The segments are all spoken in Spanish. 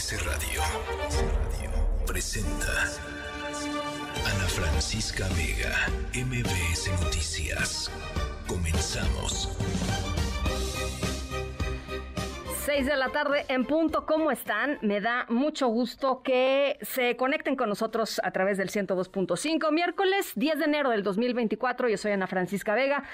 MBS Radio presenta Ana Francisca Vega, MBS Noticias. Comenzamos. 6 de la tarde en punto, ¿cómo están? Me da mucho gusto que se conecten con nosotros a través del 102.5, miércoles 10 de enero del 2024. Yo soy Ana Francisca Vega.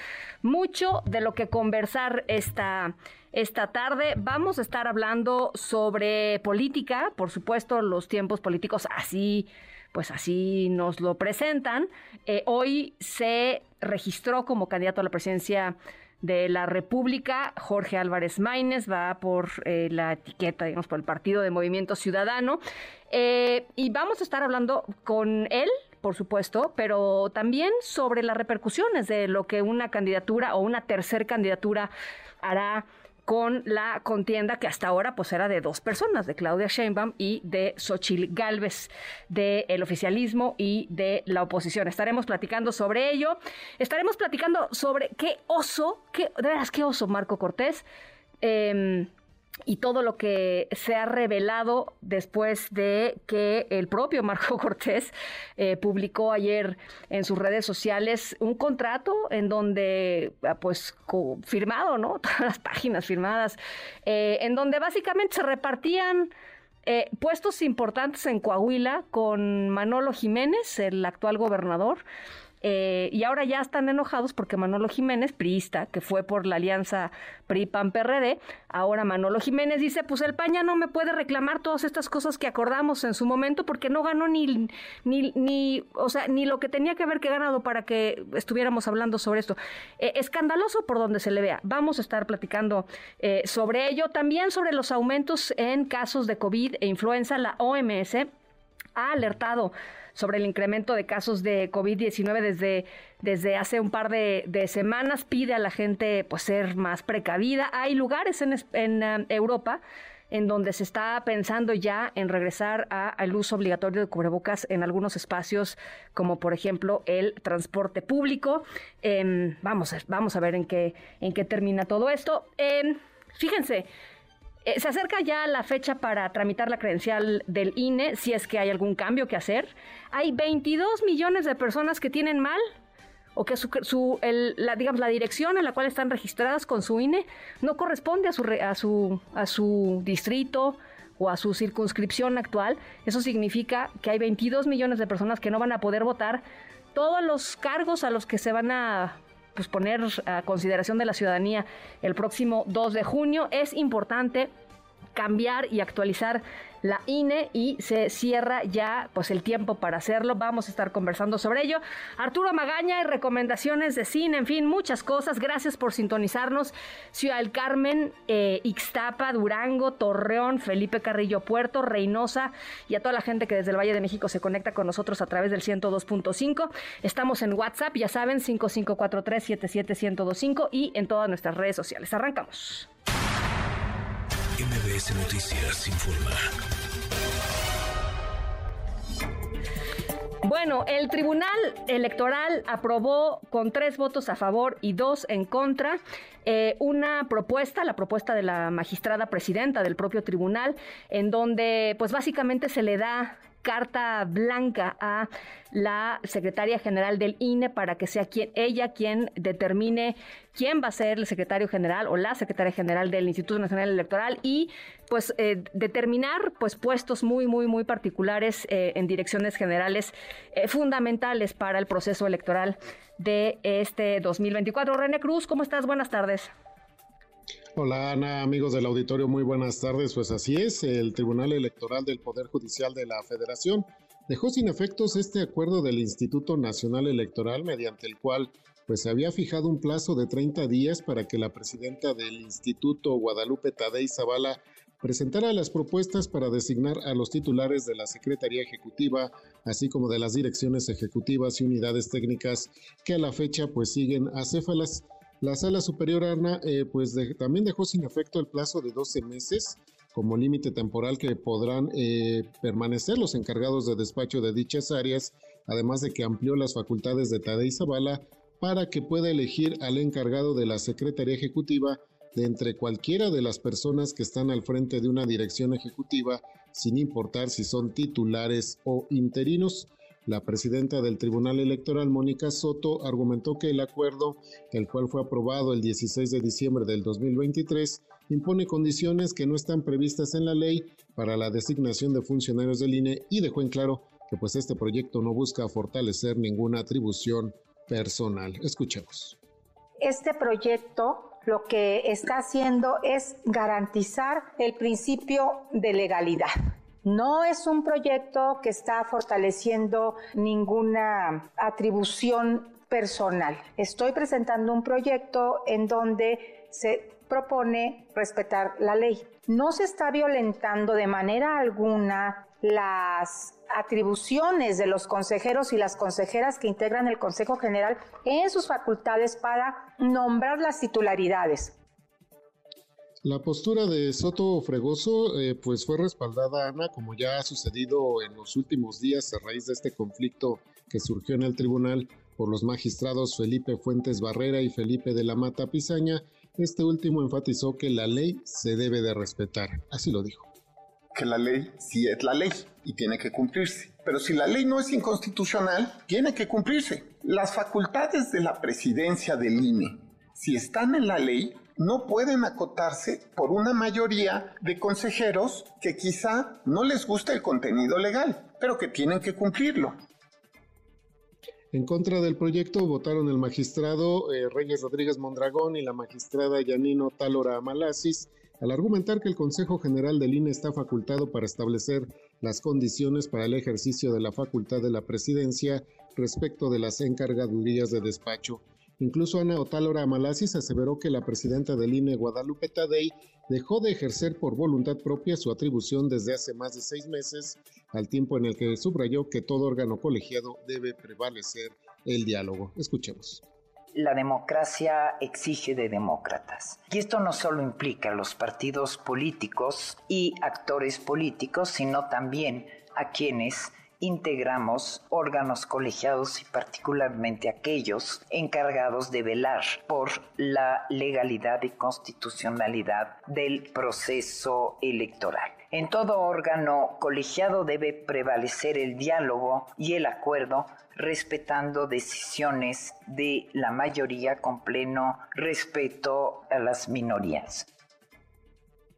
Mucho de lo que conversar esta, esta tarde. Vamos a estar hablando sobre política, por supuesto, los tiempos políticos así pues así nos lo presentan. Eh, hoy se registró como candidato a la presidencia de la República, Jorge Álvarez Maínez, va por eh, la etiqueta, digamos, por el Partido de Movimiento Ciudadano. Eh, y vamos a estar hablando con él, por supuesto, pero también sobre las repercusiones de lo que una candidatura o una tercer candidatura hará con la contienda que hasta ahora pues era de dos personas, de Claudia Sheinbaum y de Xochil Gálvez, del oficialismo y de la oposición. Estaremos platicando sobre ello. Estaremos platicando sobre qué oso, qué, de veras, qué oso Marco Cortés. Eh, y todo lo que se ha revelado después de que el propio Marco Cortés eh, publicó ayer en sus redes sociales un contrato en donde, ah, pues, firmado, ¿no? Todas las páginas firmadas, eh, en donde básicamente se repartían eh, puestos importantes en Coahuila con Manolo Jiménez, el actual gobernador, eh, y ahora ya están enojados porque Manolo Jiménez, priista, que fue por la alianza PRI-PAN-PRD, ahora Manolo Jiménez dice, pues el PAN ya no me puede reclamar todas estas cosas que acordamos en su momento porque no ganó ni, ni, ni o sea, ni lo que tenía que haber que ganado para que estuviéramos hablando sobre esto. Eh, escandaloso por donde se le vea. Vamos a estar platicando eh, sobre ello, también sobre los aumentos en casos de COVID e influenza. La OMS ha alertado sobre el incremento de casos de COVID-19 desde, desde hace un par de, semanas. Pide a la gente pues, ser más precavida. Hay lugares en, en um, Europa en donde se está pensando ya en regresar al uso obligatorio de cubrebocas en algunos espacios, como por ejemplo el transporte público. Em, vamos, a, vamos a ver en qué, en qué termina todo esto. Em, fíjense, eh, se acerca ya la fecha para tramitar la credencial del INE, si es que hay algún cambio que hacer. Hay 22 millones de personas que tienen mal o que su, la, digamos, la dirección en la cual están registradas con su INE no corresponde a su, a su, a su distrito o a su circunscripción actual. Eso significa que hay 22 millones de personas que no van a poder votar todos los cargos a los que se van a pues, poner a consideración de la ciudadanía el próximo 2 de junio. Es importante cambiar y actualizar la INE y se cierra ya pues el tiempo para hacerlo. Vamos a estar conversando sobre ello. Arturo Magaña y recomendaciones de cine, en fin, muchas cosas. Gracias por sintonizarnos. Ciudad del Carmen, eh, Ixtapa, Durango, Torreón, Felipe Carrillo Puerto, Reynosa y a toda la gente que desde el Valle de México se conecta con nosotros a través del 102.5. Estamos en WhatsApp, ya saben, 5543-77125 y en todas nuestras redes sociales. Arrancamos. MBS Noticias informa. Bueno, el Tribunal Electoral aprobó con tres votos a favor y dos en contra eh, una propuesta, la propuesta de la magistrada presidenta del propio tribunal, en donde pues básicamente se le da carta blanca a la secretaria general del INE para que sea quien, ella quien determine quién va a ser el secretario general o la secretaria general del Instituto Nacional Electoral y pues eh, determinar pues puestos muy muy muy particulares eh, en direcciones generales eh, fundamentales para el proceso electoral de este 2024. René Cruz, ¿cómo estás? Buenas tardes. Hola Ana, amigos del auditorio, muy buenas tardes. Pues así es, el Tribunal Electoral del Poder Judicial de la Federación dejó sin efectos este acuerdo del Instituto Nacional Electoral mediante el cual pues se había fijado un plazo de 30 días para que la presidenta del Instituto Guadalupe Tadei Zavala presentara las propuestas para designar a los titulares de la Secretaría Ejecutiva, así como de las direcciones ejecutivas y unidades técnicas que a la fecha pues siguen acéfalas. La Sala Superior Ana eh, pues también dejó sin efecto el plazo de 12 meses como límite temporal que podrán eh, permanecer los encargados de despacho de dichas áreas, además de que amplió las facultades de Tadei Zavala para que pueda elegir al encargado de la Secretaría Ejecutiva de entre cualquiera de las personas que están al frente de una dirección ejecutiva, sin importar si son titulares o interinos. La presidenta del Tribunal Electoral, Mónica Soto, argumentó que el acuerdo, el cual fue aprobado el 16 de diciembre del 2023, impone condiciones que no están previstas en la ley para la designación de funcionarios del INE y dejó en claro que pues este proyecto no busca fortalecer ninguna atribución personal. Escuchemos. Este proyecto lo que está haciendo es garantizar el principio de legalidad. No es un proyecto que está fortaleciendo ninguna atribución personal. Estoy presentando un proyecto en donde se propone respetar la ley. No se está violentando de manera alguna las atribuciones de los consejeros y las consejeras que integran el Consejo General en sus facultades para nombrar las titularidades. La postura de Soto Fregoso eh, pues fue respaldada, Ana, como ya ha sucedido en los últimos días a raíz de este conflicto que surgió en el tribunal por los magistrados Felipe Fuentes Barrera y Felipe de la Mata Pizaña. Este último enfatizó que la ley se debe de respetar, así lo dijo. Que la ley sí es la ley y tiene que cumplirse. Pero si la ley no es inconstitucional, tiene que cumplirse. Las facultades de la presidencia del INE, si están en la ley, no pueden acotarse por una mayoría de consejeros que quizá no les guste el contenido legal, pero que tienen que cumplirlo. En contra del proyecto votaron el magistrado eh, Reyes Rodríguez Mondragón y la magistrada Yanino Talora Amalasis, al argumentar que el Consejo General del INE está facultado para establecer las condiciones para el ejercicio de la facultad de la presidencia respecto de las encargadurías de despacho. Incluso Ana Otálora Amalasis aseveró que la presidenta del INE, Guadalupe Tadei, dejó de ejercer por voluntad propia su atribución desde hace más de seis meses, al tiempo en el que subrayó que todo órgano colegiado debe prevalecer el diálogo. Escuchemos la democracia exige de demócratas. Y esto no solo implica a los partidos políticos y actores políticos, sino también a quienes integramos órganos colegiados y particularmente aquellos encargados de velar por la legalidad y constitucionalidad del proceso electoral. En todo órgano colegiado debe prevalecer el diálogo y el acuerdo respetando decisiones de la mayoría con pleno respeto a las minorías.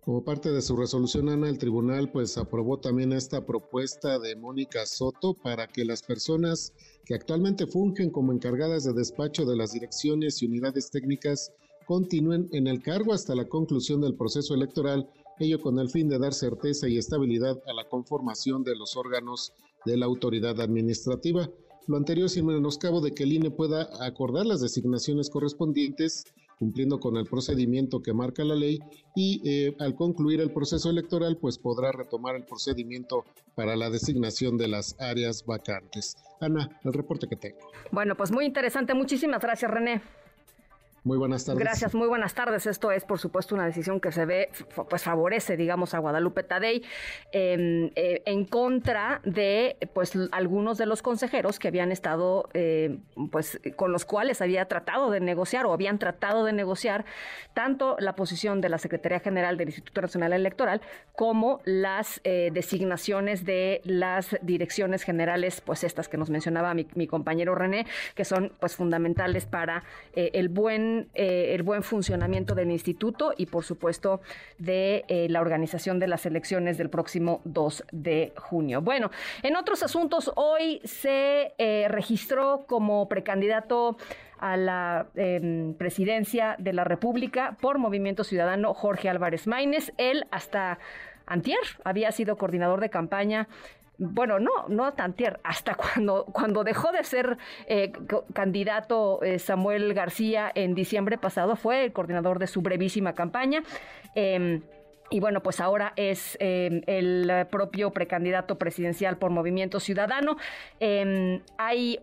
Como parte de su resolución, Ana, el tribunal pues aprobó también esta propuesta de Mónica Soto para que las personas que actualmente fungen como encargadas de despacho de las direcciones y unidades técnicas continúen en el cargo hasta la conclusión del proceso electoral, ello con el fin de dar certeza y estabilidad a la conformación de los órganos de la autoridad administrativa. Lo anterior sin menoscabo de que el INE pueda acordar las designaciones correspondientes cumpliendo con el procedimiento que marca la ley y eh, al concluir el proceso electoral pues podrá retomar el procedimiento para la designación de las áreas vacantes. Ana, el reporte que tengo. Bueno, pues muy interesante. Muchísimas gracias, René. Muy buenas tardes. Gracias, muy buenas tardes. Esto es, por supuesto, una decisión que se ve, pues favorece, digamos, a Guadalupe Tadei em, eh, en contra de, pues, algunos de los consejeros que habían estado, eh, pues, con los cuales había tratado de negociar o habían tratado de negociar tanto la posición de la Secretaría General del Instituto Nacional Electoral como las eh, designaciones de las direcciones generales, pues, estas que nos mencionaba mi, mi compañero René, que son, pues, fundamentales para el buen eh, el buen funcionamiento del instituto y, por supuesto, de eh, la organización de las elecciones del próximo 2 de junio. Bueno, en otros asuntos, hoy se eh, registró como precandidato a la em, presidencia de la República por Movimiento Ciudadano Jorge Álvarez Maínez. Él hasta antier había sido coordinador de campaña bueno, no, no tantier, hasta cuando, cuando dejó de ser eh, candidato eh, Samuel García en diciembre pasado, fue el coordinador de su brevísima campaña. Em, y bueno, pues ahora es em, el propio precandidato presidencial por Movimiento Ciudadano. Em, hay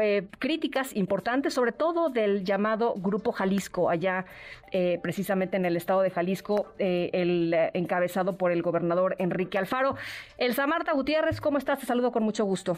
eh, críticas importantes, sobre todo del llamado Grupo Jalisco, allá eh, precisamente en el estado de Jalisco, eh, el encabezado por el gobernador Enrique Alfaro. Elsa Marta Gutiérrez, ¿cómo estás? Te saludo con mucho gusto.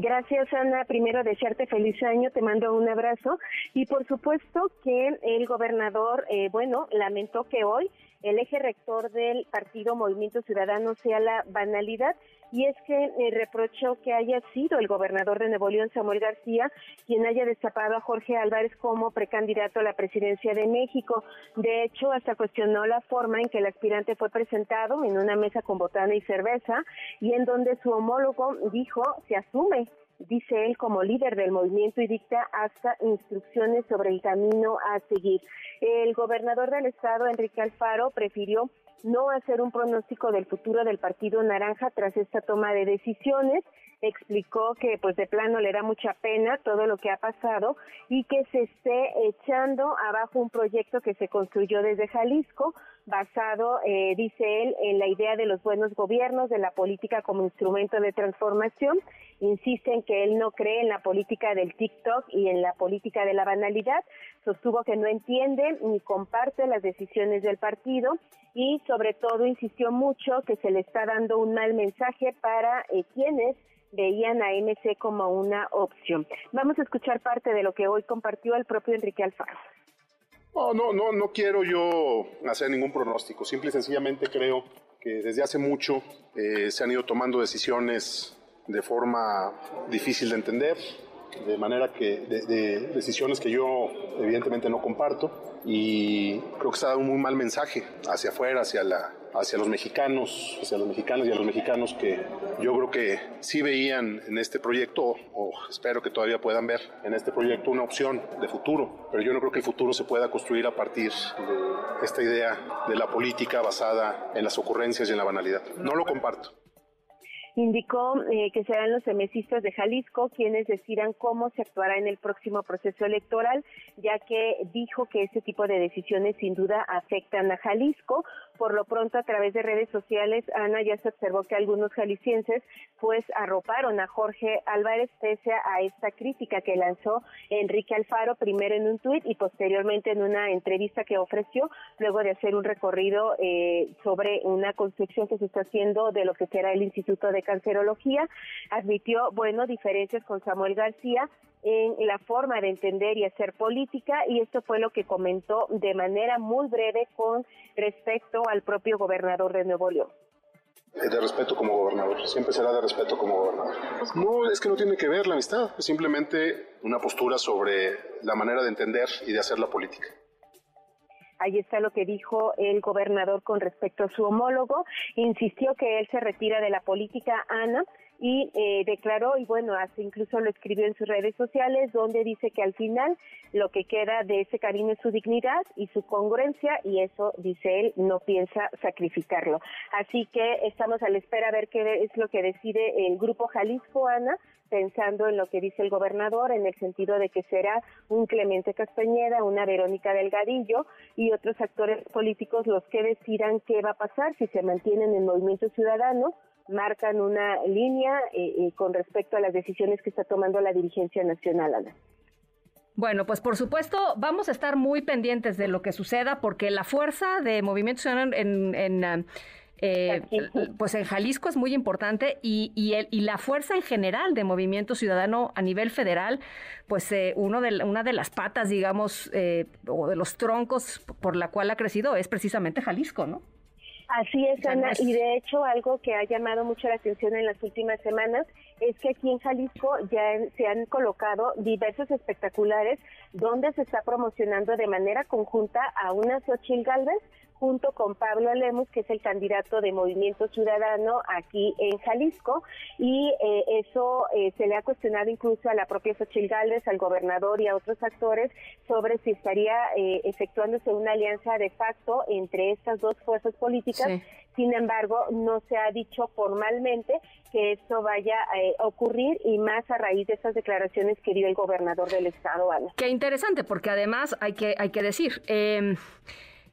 Gracias, Ana. Primero, desearte feliz año, te mando un abrazo. Y por supuesto que el gobernador, eh, bueno, lamentó que hoy el eje rector del partido Movimiento Ciudadano sea la banalidad y es que eh, reprochó que haya sido el gobernador de Nuevo León, Samuel García, quien haya destapado a Jorge Álvarez como precandidato a la presidencia de México. De hecho, hasta cuestionó la forma en que el aspirante fue presentado en una mesa con botana y cerveza y en donde su homólogo dijo se asume dice él, como líder del movimiento y dicta hasta instrucciones sobre el camino a seguir. El gobernador del estado, Enrique Alfaro, prefirió no hacer un pronóstico del futuro del Partido Naranja tras esta toma de decisiones. Explicó que pues de plano le da mucha pena todo lo que ha pasado y que se esté echando abajo un proyecto que se construyó desde Jalisco, basado, eh, dice él, en la idea de los buenos gobiernos, de la política como instrumento de transformación. Insiste en que él no cree en la política del TikTok y en la política de la banalidad. Sostuvo que no entiende ni comparte las decisiones del partido y sobre todo insistió mucho que se le está dando un mal mensaje para eh, quienes veían a MC como una opción. Vamos a escuchar parte de lo que hoy compartió el propio Enrique Alfaro. No, no, no, no quiero yo hacer ningún pronóstico. Simple y sencillamente creo que desde hace mucho eh, se han ido tomando decisiones de forma difícil de entender, de manera que de, decisiones que yo evidentemente no comparto y creo que ha dado un muy mal mensaje hacia afuera, hacia la hacia los mexicanos, hacia los mexicanos y a los mexicanos que yo creo que sí veían en este proyecto, o espero que todavía puedan ver en este proyecto una opción de futuro, pero yo no creo que el futuro se pueda construir a partir de esta idea de la política basada en las ocurrencias y en la banalidad. No lo comparto. Indicó eh, que serán los semesistas de Jalisco quienes decidan cómo se actuará en el próximo proceso electoral, ya que dijo que ese tipo de decisiones sin duda afectan a Jalisco. Por lo pronto, a través de redes sociales, Ana ya se observó que algunos jaliscienses pues arroparon a Jorge Álvarez pese a esta crítica que lanzó Enrique Alfaro primero en un tuit y posteriormente en una entrevista que ofreció luego de hacer un recorrido eh, sobre una construcción que se está haciendo de lo que será el Instituto de Cancerología. Admitió, bueno, diferencias con Samuel García en la forma de entender y hacer política y esto fue lo que comentó de manera muy breve con respecto al propio gobernador de Nuevo León. De respeto como gobernador, siempre será de respeto como gobernador. No, es que no tiene que ver la amistad, es simplemente una postura sobre la manera de entender y de hacer la política. Ahí está lo que dijo el gobernador con respecto a su homólogo. Insistió que él se retira de la política, Ana, y eh, declaró, y bueno, hace incluso lo escribió en sus redes sociales, donde dice que al final lo que queda de ese cariño es su dignidad y su congruencia, y eso, dice él, no piensa sacrificarlo. Así que estamos a la espera a ver qué es lo que decide el Grupo Jalisco, Ana, pensando en lo que dice el gobernador, en el sentido de que será un Clemente Castañeda, una Verónica Delgadillo y otros actores políticos los que decidan qué va a pasar, si se mantienen en Movimiento Ciudadano marcan una línea eh, eh, con respecto a las decisiones que está tomando la dirigencia nacional, Ana. Bueno, pues por supuesto vamos a estar muy pendientes de lo que suceda porque la fuerza de Movimiento Ciudadano en, eh, pues en Jalisco es muy importante y, y, el, y, la fuerza en general de Movimiento Ciudadano a nivel federal, pues uno de, una de las patas, digamos, o de los troncos por la cual ha crecido es precisamente Jalisco, ¿no? Así es, Ana, y de hecho algo que ha llamado mucho la atención en las últimas semanas es que aquí en Jalisco ya se han colocado diversos espectaculares donde se está promocionando de manera conjunta a una Xochil Galvez junto con Pablo Lemus, que es el candidato de Movimiento Ciudadano aquí en Jalisco, y eh, eso eh, se le ha cuestionado incluso a la propia Xochil Gálvez, al gobernador y a otros actores sobre si estaría eh, efectuándose una alianza de facto entre estas dos fuerzas políticas. Sin embargo, no se ha dicho formalmente que esto vaya a ocurrir y más a raíz de esas declaraciones que dio el gobernador del estado, Ana. Qué interesante, porque además hay que, hay que decir, eh,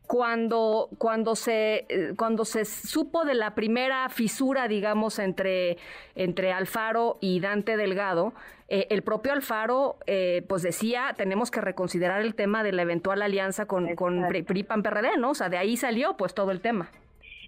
cuando, cuando, se, eh, cuando se supo de la primera fisura, digamos, entre, entre Alfaro y Dante Delgado, eh, el propio Alfaro eh, pues decía, tenemos que reconsiderar el tema de la eventual alianza con, con PRI-PAN-PRD, ¿no? O sea, de ahí salió pues todo el tema.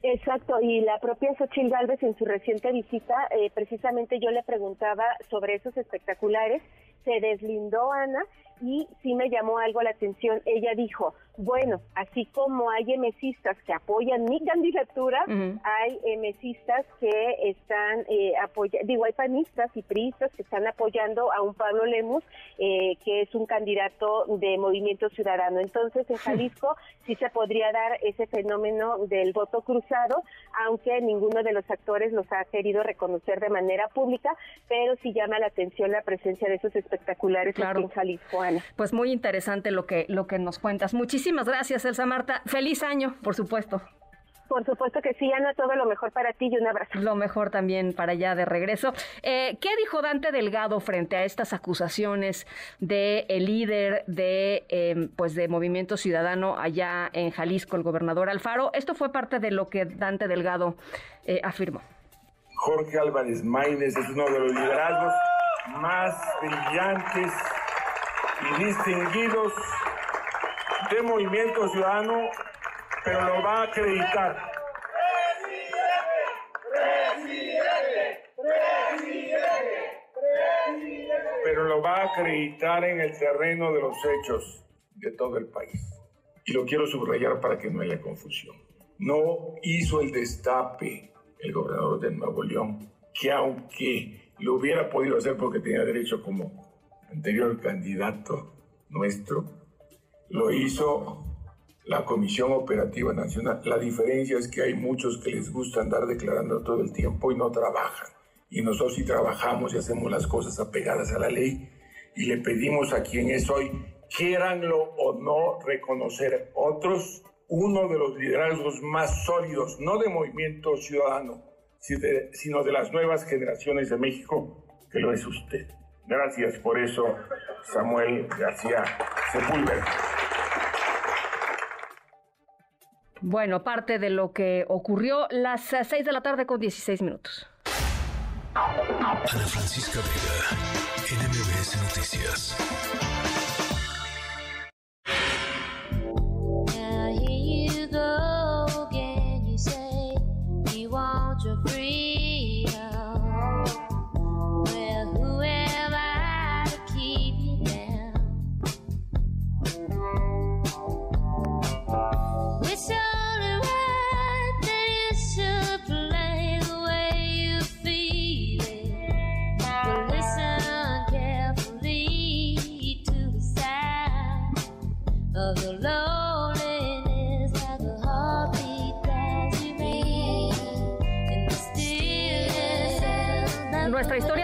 Exacto, y la propia Xochitl Galvez en su reciente visita, eh, precisamente yo le preguntaba sobre esos espectaculares, se deslindó Ana y sí me llamó algo la atención. Ella dijo, bueno, así como hay emesistas que apoyan mi candidatura, hay emesistas que están eh, apoyando, digo, hay panistas y priistas que están apoyando a un Pablo Lemus, eh, que es un candidato de Movimiento Ciudadano. Entonces, en Jalisco sí se podría dar ese fenómeno del voto cruzado, aunque ninguno de los actores los ha querido reconocer de manera pública, pero sí llama la atención la presencia de esos espectaculares en Jalisco. Pues muy interesante lo que, lo que nos cuentas. Muchísimas gracias, Elsa Marta. Feliz año, por supuesto. Por supuesto que sí, Ana, todo lo mejor para ti y un abrazo. Lo mejor también para allá de regreso. Eh, ¿Qué dijo Dante Delgado frente a estas acusaciones de el líder de, em, pues de Movimiento Ciudadano allá en Jalisco, el gobernador Alfaro? Esto fue parte de lo que Dante Delgado eh, afirmó. Jorge Álvarez Maínez es uno de los liderazgos más brillantes y distinguidos de Movimiento Ciudadano pero lo va a acreditar. Pero lo va a acreditar en el terreno de los hechos de todo el país. Y lo quiero subrayar para que no haya confusión. No hizo el destape el gobernador de Nuevo León, que aunque lo hubiera podido hacer porque tenía derecho como anterior candidato nuestro, lo hizo la Comisión Operativa Nacional. La diferencia es que hay muchos que les gusta andar declarando todo el tiempo y no trabajan. Y nosotros sí trabajamos y hacemos las cosas apegadas a la ley y le pedimos a quien es hoy, quieranlo o no reconocer otros, uno de los liderazgos más sólidos, no de movimiento ciudadano, sino de las nuevas generaciones de México, que lo es usted. Gracias por eso, Samuel García Sepúlveda. Bueno, parte de lo que ocurrió las 6 eh, de la tarde con 16 minutos. Ana Francisca Vega, NMBS Noticias.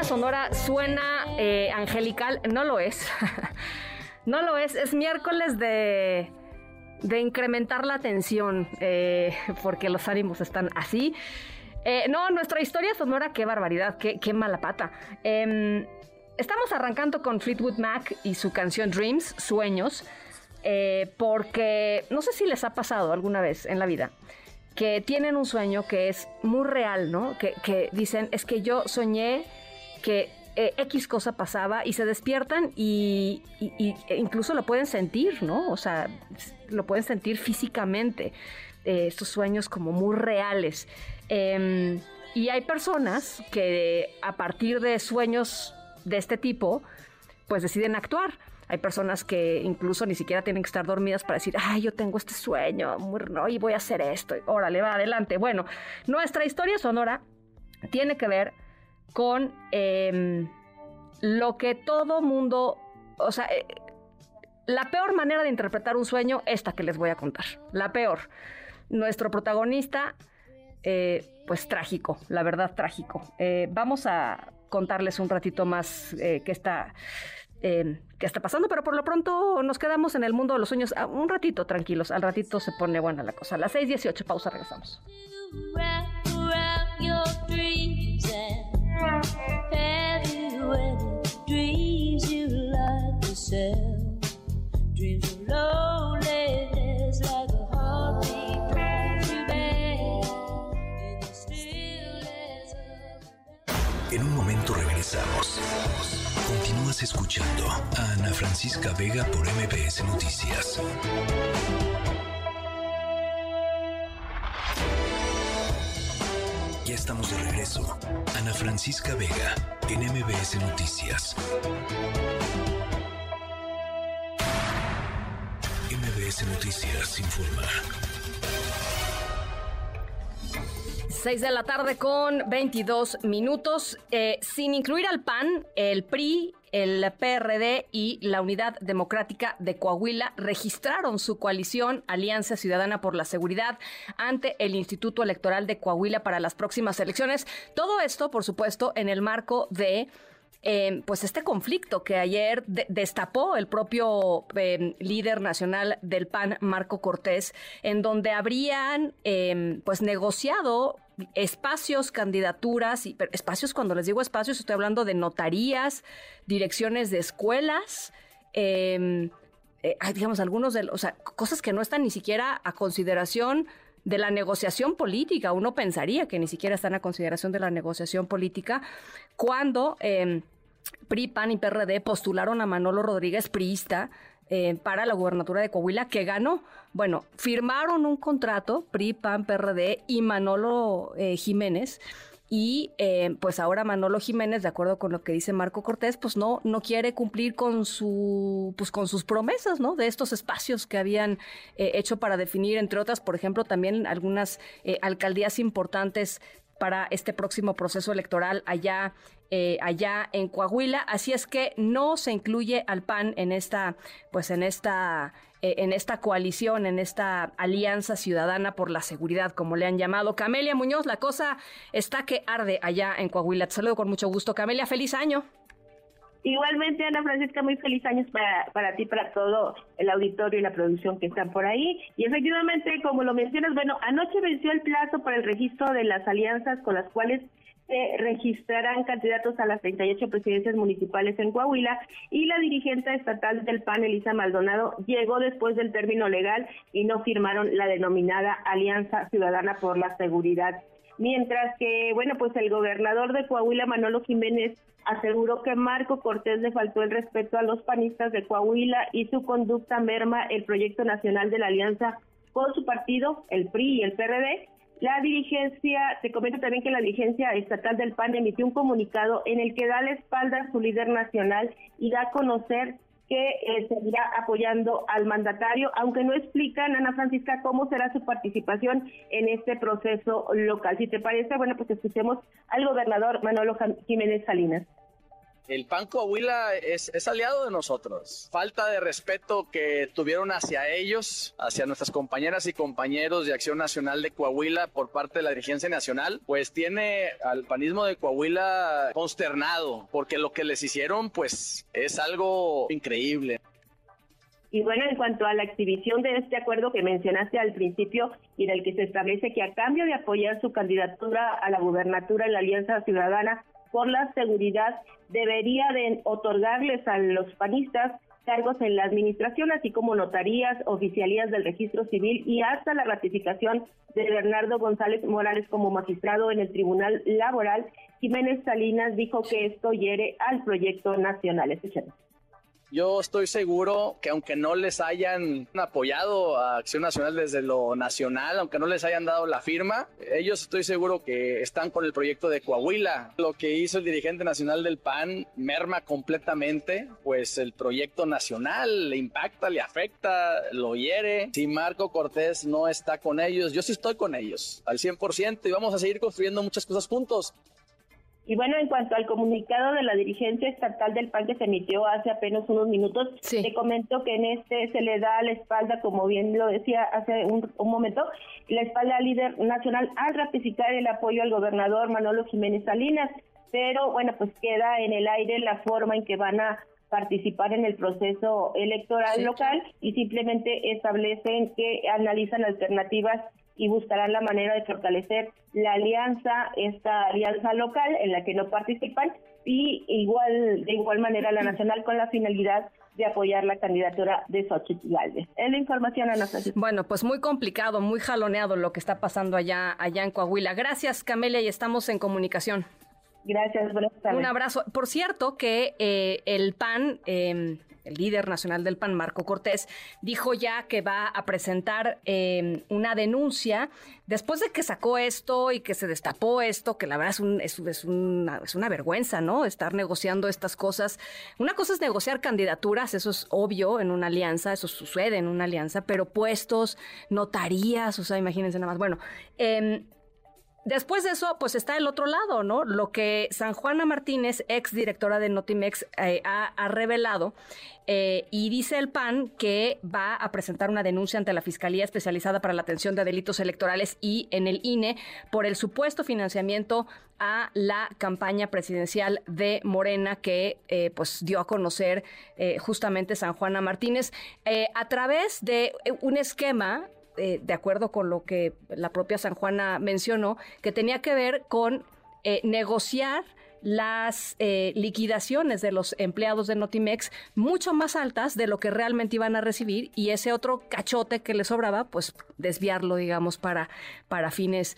Sonora suena eh, angelical, no lo es. no lo es, es miércoles de, de incrementar la tensión, eh, porque los ánimos están así. Eh, no, nuestra historia sonora, qué barbaridad, qué, qué mala pata. Em, estamos arrancando con Fleetwood Mac y su canción Dreams, Sueños, porque no sé si les ha pasado alguna vez en la vida que tienen un sueño que es muy real, ¿no? Que, dicen, es que yo soñé que eh, X cosa pasaba y se despiertan y, e incluso lo pueden sentir, ¿no? O sea, lo pueden sentir físicamente, eh, estos sueños como muy reales. Em, y hay personas que a partir de sueños de este tipo, pues deciden actuar. Hay personas que incluso ni siquiera tienen que estar dormidas para decir, ay, yo tengo este sueño, muy, y voy a hacer esto, órale, va adelante. Bueno, nuestra historia sonora tiene que ver con em, lo que todo mundo, o sea, eh, la peor manera de interpretar un sueño, esta que les voy a contar, la peor. Nuestro protagonista, eh, pues trágico, la verdad trágico. Eh, vamos a contarles un ratito más qué está em, qué está pasando, pero por lo pronto nos quedamos en el mundo de los sueños un ratito tranquilos, al ratito se pone buena la cosa. A las 6.18, pausa, regresamos. En un momento regresamos. Continúas escuchando a Ana Francisca Vega por MPS Noticias. Ya estamos de regreso. Ana Francisca Vega, en MBS Noticias. MBS Noticias informa. 6 de la tarde con 22 minutos. Eh, sin incluir al PAN, el PRI, el PRD y la Unidad Democrática de Coahuila registraron su coalición Alianza Ciudadana por la Seguridad ante el Instituto Electoral de Coahuila para las próximas elecciones. Todo esto, por supuesto, en el marco de eh, pues este conflicto que ayer destapó el propio eh, líder nacional del PAN, Marco Cortés, en donde habrían pues negociado espacios, candidaturas, y, espacios, cuando les digo espacios, estoy hablando de notarías, direcciones de escuelas, em, eh, digamos, algunos de los, cosas que no están ni siquiera a consideración de la negociación política. Uno pensaría que ni siquiera están a consideración de la negociación política cuando eh, PRI, PAN y PRD postularon a Manolo Rodríguez, priista, eh, para la gubernatura de Coahuila que ganó. Bueno, firmaron un contrato, PRI, PAN, PRD y Manolo eh, Jiménez. Y eh, pues ahora Manolo Jiménez, de acuerdo con lo que dice Marco Cortés, pues no, no quiere cumplir con su, pues con sus promesas, ¿no? De estos espacios que habían hecho para definir, entre otras, por ejemplo, también algunas alcaldías importantes para este próximo proceso electoral allá eh, allá en Coahuila. Así es que no se incluye al PAN en esta, pues en esta, eh, en esta coalición, en esta alianza ciudadana por la seguridad, como le han llamado. Camelia Muñoz, la cosa está que arde allá en Coahuila. Te saludo con mucho gusto. Camelia, feliz año. Igualmente, Ana Francisca, muy feliz años para, para ti, para todo el auditorio y la producción que están por ahí. Y efectivamente, como lo mencionas, bueno, anoche venció el plazo para el registro de las alianzas con las cuales se registrarán candidatos a las 38 presidencias municipales en Coahuila y la dirigente estatal del PAN, Elisa Maldonado, llegó después del término legal y no firmaron la denominada Alianza Ciudadana por la Seguridad. Mientras que, bueno, pues el gobernador de Coahuila, Manolo Jiménez, aseguró que Marco Cortés le faltó el respeto a los panistas de Coahuila y su conducta merma el proyecto nacional de la alianza con su partido, el PRI y el PRD, la dirigencia, se comenta también que la dirigencia estatal del PAN emitió un comunicado en el que da la espalda a su líder nacional y da a conocer que eh, seguirá apoyando al mandatario, aunque no explican, Ana Francisca, cómo será su participación en este proceso local. Si te parece, bueno, pues escuchemos al gobernador Manolo Jiménez Salinas. El PAN Coahuila es, es, aliado de nosotros. Falta de respeto que tuvieron hacia ellos, hacia nuestras compañeras y compañeros de Acción Nacional de Coahuila por parte de la dirigencia nacional, pues tiene al panismo de Coahuila consternado, porque lo que les hicieron, pues es algo increíble. Y bueno, en cuanto a la exhibición de este acuerdo que mencionaste al principio y del que se establece que a cambio de apoyar su candidatura a la gubernatura en la Alianza Ciudadana, por la seguridad debería de otorgarles a los panistas cargos en la administración, así como notarías, oficialías del registro civil y hasta la ratificación de Bernardo González Morales como magistrado en el Tribunal Laboral. Jiménez Salinas dijo que esto hiere al proyecto nacional. Escuchemos. Yo estoy seguro que aunque no les hayan apoyado a Acción Nacional desde lo nacional, aunque no les hayan dado la firma, ellos estoy seguro que están con el proyecto de Coahuila. Lo que hizo el dirigente nacional del PAN merma completamente, pues el proyecto nacional le impacta, le afecta, lo hiere. Si Marco Cortés no está con ellos, yo sí estoy con ellos al 100% y vamos a seguir construyendo muchas cosas juntos. Y bueno, en cuanto al comunicado de la dirigencia estatal del PAN que se emitió hace apenas unos minutos, te comento que en este se le da la espalda, como bien lo decía hace un, momento, la espalda al líder nacional al ratificar el apoyo al gobernador Manolo Jiménez Salinas. Pero bueno, pues queda en el aire la forma en que van a participar en el proceso electoral local y simplemente establecen que analizan alternativas y buscarán la manera de fortalecer la alianza, esta alianza local en la que no participan y igual de igual manera la nacional con la finalidad de apoyar la candidatura de Xochitl Galvez. Es la información, Ana Bueno, pues muy complicado, muy jaloneado lo que está pasando allá, allá en Coahuila. Gracias, Camelia, y estamos en comunicación. Gracias, buenas tardes. Un abrazo. Por cierto que eh, el PAN... Eh, el líder nacional del PAN, Marco Cortés, dijo ya que va a presentar em, una denuncia después de que sacó esto y que se destapó esto, que la verdad es, un, es, una, es una vergüenza, ¿no? Estar negociando estas cosas. Una cosa es negociar candidaturas, eso es obvio en una alianza, eso sucede en una alianza, pero puestos, notarías, o sea, imagínense nada más. Bueno, eh, Después de eso, pues está el otro lado, ¿no? Lo que San Juana Martínez, ex directora de Notimex, eh, ha, revelado. Eh, y dice el PAN que va a presentar una denuncia ante la Fiscalía Especializada para la Atención de Delitos Electorales y en el INE por el supuesto financiamiento a la campaña presidencial de Morena que eh, pues dio a conocer justamente San Juana Martínez a través de un esquema eh, de acuerdo con lo que la propia San Juana mencionó, que tenía que ver con eh, negociar las eh, liquidaciones de los empleados de Notimex mucho más altas de lo que realmente iban a recibir y ese otro cachote que les sobraba, pues desviarlo, digamos, para, para fines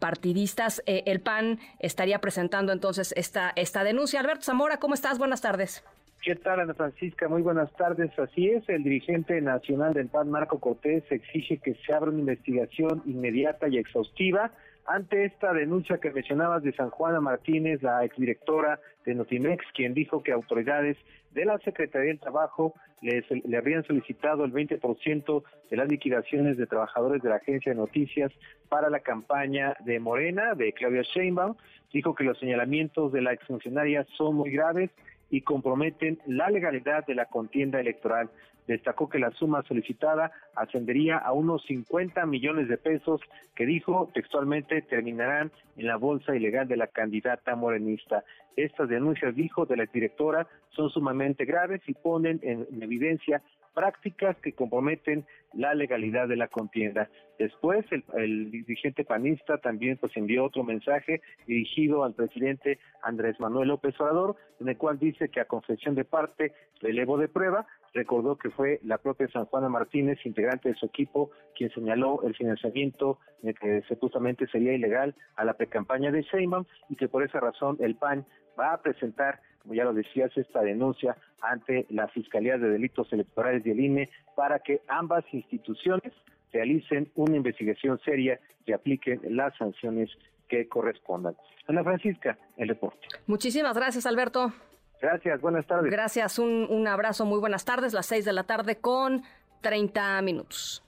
partidistas. el PAN estaría presentando entonces esta, esta denuncia. Alberto Zamora, ¿cómo estás? Buenas tardes. ¿Qué tal, Ana Francisca? Muy buenas tardes. Así es, el dirigente nacional del PAN, Marco Cortés, exige que se abra una investigación inmediata y exhaustiva ante esta denuncia que mencionabas de San Juana Martínez, la exdirectora de Notimex, quien dijo que autoridades de la Secretaría del Trabajo le habían solicitado el 20% de las liquidaciones de trabajadores de la agencia de noticias para la campaña de Morena, de Claudia Sheinbaum. Dijo que los señalamientos de la exfuncionaria son muy graves y comprometen la legalidad de la contienda electoral. Destacó que la suma solicitada ascendería a unos 50 millones de pesos que dijo textualmente terminarán en la bolsa ilegal de la candidata morenista. Estas denuncias, dijo, de la directora son sumamente graves y ponen en evidencia prácticas que comprometen la legalidad de la contienda. Después, el, dirigente panista también pues envió otro mensaje dirigido al presidente Andrés Manuel López Obrador, en el cual dice que a confesión de parte relevo de prueba, recordó que fue la propia San Juana Martínez, integrante de su equipo, quien señaló el financiamiento que supuestamente sería ilegal a la precampaña de Sheinbaum y que por esa razón el PAN va a presentar como ya lo decías, esta denuncia ante la Fiscalía de Delitos Electorales del INE para que ambas instituciones realicen una investigación seria y apliquen las sanciones que correspondan. Ana Francisca, el reporte. Muchísimas gracias, Alberto. Gracias, buenas tardes. Gracias, un, un abrazo, muy buenas tardes, las seis de la tarde con 30 minutos.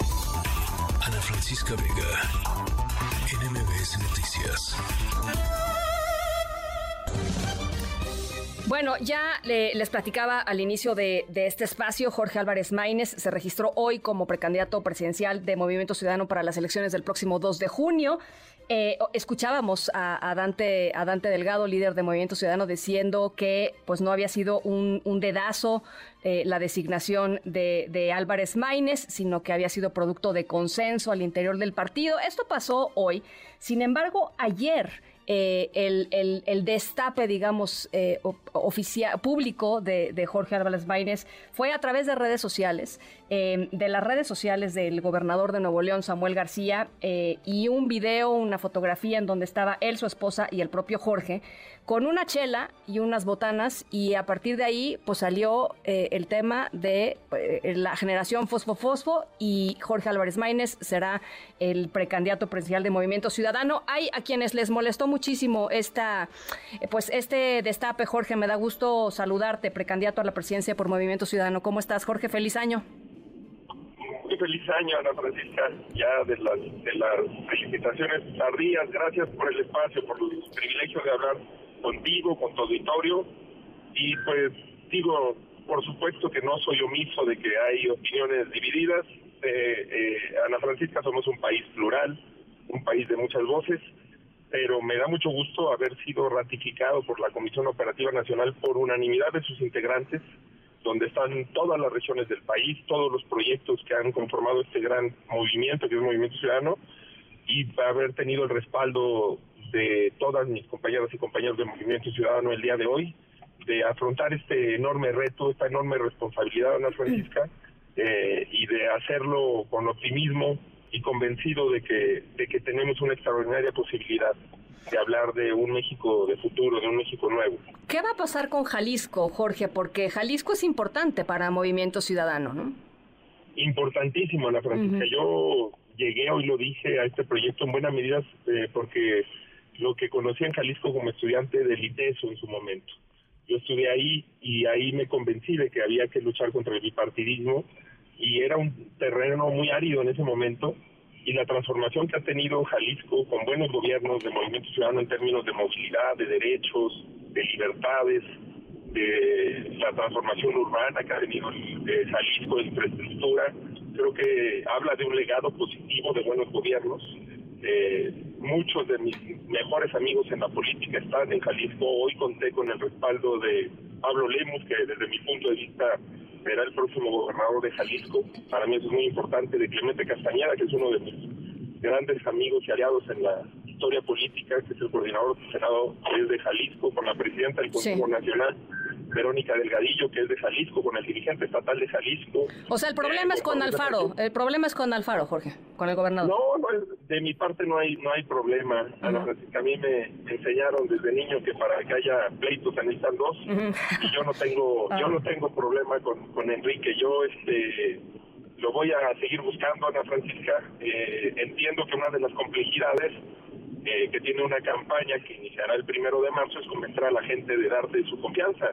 Ana Francisca Vega, NMBS Noticias. Bueno, ya les platicaba al inicio de, este espacio, Jorge Álvarez Maínez se registró hoy como precandidato presidencial de Movimiento Ciudadano para las elecciones del próximo 2 de junio. Eh, escuchábamos a, Dante, a Dante Delgado, líder de Movimiento Ciudadano, diciendo que pues no había sido un, dedazo eh, la designación de, de Álvarez Maínez, sino que había sido producto de consenso al interior del partido. Esto pasó hoy. Sin embargo, ayer eh, el, destape, digamos, eh, oficial, público de, Jorge Álvarez Maínez fue a través de redes sociales, eh, de las redes sociales del gobernador de Nuevo León, Samuel García, y un video, una fotografía en donde estaba él, su esposa y el propio Jorge, con una chela y unas botanas, y a partir de ahí, pues salió el tema de la generación Fosfo-Fosfo, y Jorge Álvarez Maínez será el precandidato presidencial de Movimiento Ciudadano. Hay a quienes les molestó muchísimo esta, pues este destape, Jorge. Me da gusto saludarte, precandidato a la presidencia por Movimiento Ciudadano. ¿Cómo estás, Jorge? Feliz año. Feliz año, Ana Francisca, ya de las, de las felicitaciones tardías. Gracias por el espacio, por el privilegio de hablar contigo, con tu auditorio. Y pues digo, por supuesto que no soy omiso de que hay opiniones divididas. Eh, eh, Ana Francisca, somos un país plural, un país de muchas voces pero me da mucho gusto haber sido ratificado por la Comisión Operativa Nacional por unanimidad de sus integrantes, donde están todas las regiones del país, todos los proyectos que han conformado este gran movimiento, que es el Movimiento Ciudadano, y haber tenido el respaldo de todas mis compañeras y compañeros del Movimiento Ciudadano el día de hoy, de afrontar este enorme reto, esta enorme responsabilidad, Ana Francisca, eh, y de hacerlo con optimismo, y convencido de que, de que tenemos una extraordinaria posibilidad de hablar de un México de futuro, de un México nuevo. ¿Qué va a pasar con Jalisco, Jorge? Porque Jalisco es importante para Movimiento Ciudadano, ¿no? Importantísimo, Ana Francisca. Yo llegué, hoy lo dije, a este proyecto en buena medida eh, porque lo que conocí en Jalisco como estudiante del ITESO en su momento. Yo estudié ahí y ahí me convencí de que había que luchar contra el bipartidismo y era un terreno muy árido en ese momento y la transformación que ha tenido Jalisco con buenos gobiernos de movimiento ciudadano en términos de movilidad, de derechos, de libertades, de la transformación urbana que ha venido de Jalisco, de infraestructura, creo que habla de un legado positivo de buenos gobiernos. Eh, muchos de mis mejores amigos en la política están en Jalisco. Hoy conté con el respaldo de Pablo Lemus, que desde mi punto de vista será el próximo gobernador de Jalisco. Para mí eso es muy importante, de Clemente Castañeda, que es uno de mis grandes amigos y aliados en la historia política, que es el coordinador del Senado, que es de Jalisco, con la presidenta del Consejo Nacional, Verónica Delgadillo, que es de Jalisco, con el dirigente estatal de Jalisco. O sea, el problema es con Alfaro, el problema es con Alfaro, Jorge, con el gobernador. No, no de mi parte no hay no hay problema. A mí me enseñaron desde niño que para que haya pleitos necesitan dos y yo no tengo yo no tengo problema con, con Enrique. Yo este lo voy a seguir buscando, Ana Francisca. Eh, entiendo que una de las complejidades eh, que tiene una campaña que iniciará el primero de marzo es convencer a la gente de darte su confianza.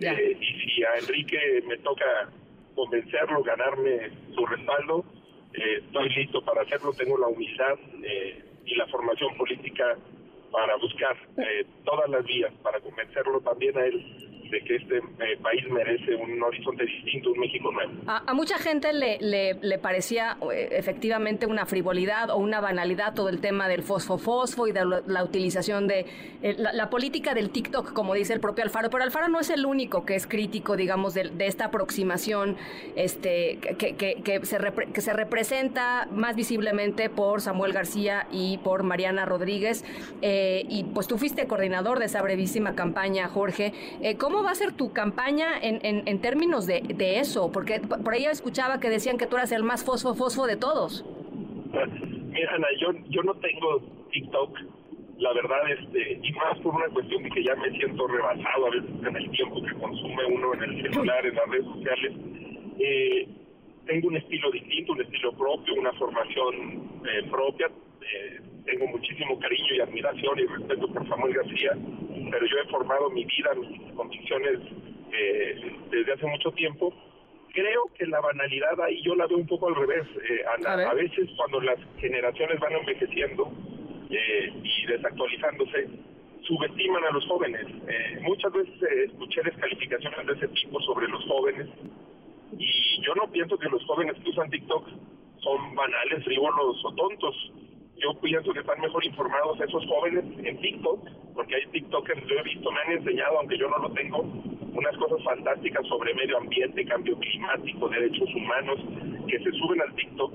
Eh, y si a Enrique me toca convencerlo, ganarme su respaldo, eh, estoy listo para hacerlo, tengo la humildad y la formación política para buscar todas las vías, para convencerlo también a él de que este eh, país merece un horizonte distinto, un México nuevo. A, mucha gente le, le, parecía eh, efectivamente una frivolidad o una banalidad todo el tema del fosfo-fosfo y de la, utilización de eh, la, política del TikTok, como dice el propio Alfaro, pero Alfaro no es el único que es crítico, digamos, de, esta aproximación este, que, que, se que se representa más visiblemente por Samuel García y por Mariana Rodríguez. y pues tú fuiste coordinador de esa brevísima campaña, Jorge. ¿Cómo va a ser tu campaña en, en, términos de, de, eso? Porque por ahí escuchaba que decían que tú eras el más fosfo fosfo de todos. Mira, Ana, yo, yo no tengo TikTok, la verdad, este, y más por una cuestión de que ya me siento rebasado a veces en el tiempo que consume uno en el celular, en las redes sociales. Eh, tengo un estilo distinto, un estilo propio, una formación eh, propia. Eh, tengo muchísimo cariño y admiración y respeto por Samuel García, pero yo he formado mi vida, mis convicciones eh, desde hace mucho tiempo. Creo que la banalidad ahí yo la veo un poco al revés. Eh, a, veces cuando las generaciones van envejeciendo eh, y desactualizándose, subestiman a los jóvenes. muchas veces escuché descalificaciones de ese tipo sobre los jóvenes y yo no pienso que los jóvenes que usan TikTok son banales, frívolos o tontos yo pienso que están mejor informados esos jóvenes en TikTok, porque hay TikTokers, yo he visto, me han enseñado, aunque yo no lo tengo, unas cosas fantásticas sobre medio ambiente, cambio climático, derechos humanos, que se suben al TikTok,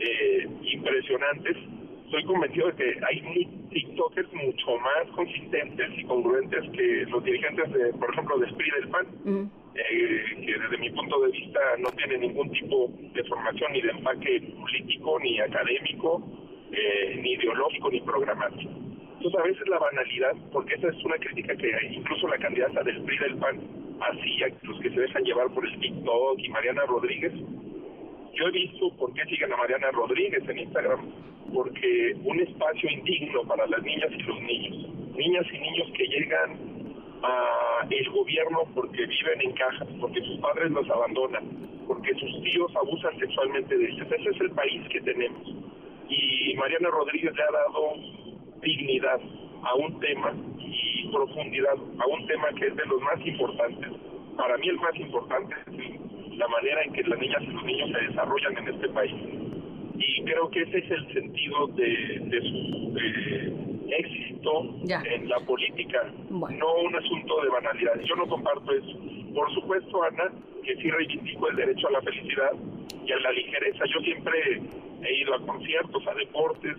eh, impresionantes. Estoy convencido de que hay TikTokers mucho más consistentes y congruentes que los dirigentes, de, por ejemplo, de Esprit del PAN. Eh, que desde mi punto de vista no tienen ningún tipo de formación ni de empaque político ni académico eh, ni ideológico ni programático. Entonces a veces la banalidad, porque esa es una crítica que incluso la candidata del PRI del PAN hacía, los que se dejan llevar por el TikTok y Mariana Rodríguez, yo he visto por qué siguen a Mariana Rodríguez en Instagram, porque un espacio indigno para las niñas y los niños, niñas y niños que llegan a el gobierno porque viven en cajas, porque sus padres los abandonan, porque sus tíos abusan sexualmente de ellos. Ese es el país que tenemos y Mariana Rodríguez le ha dado dignidad a un tema y profundidad a un tema que es de los más importantes. Para mí el más importante es la manera en que las niñas y los niños se desarrollan en este país. Y creo que ese es el sentido de, su éxito en la política, no un asunto de banalidad. Yo no comparto eso. Por supuesto, Ana, que sí reivindico el derecho a la felicidad y a la ligereza. Yo siempre he ido a conciertos, a deportes,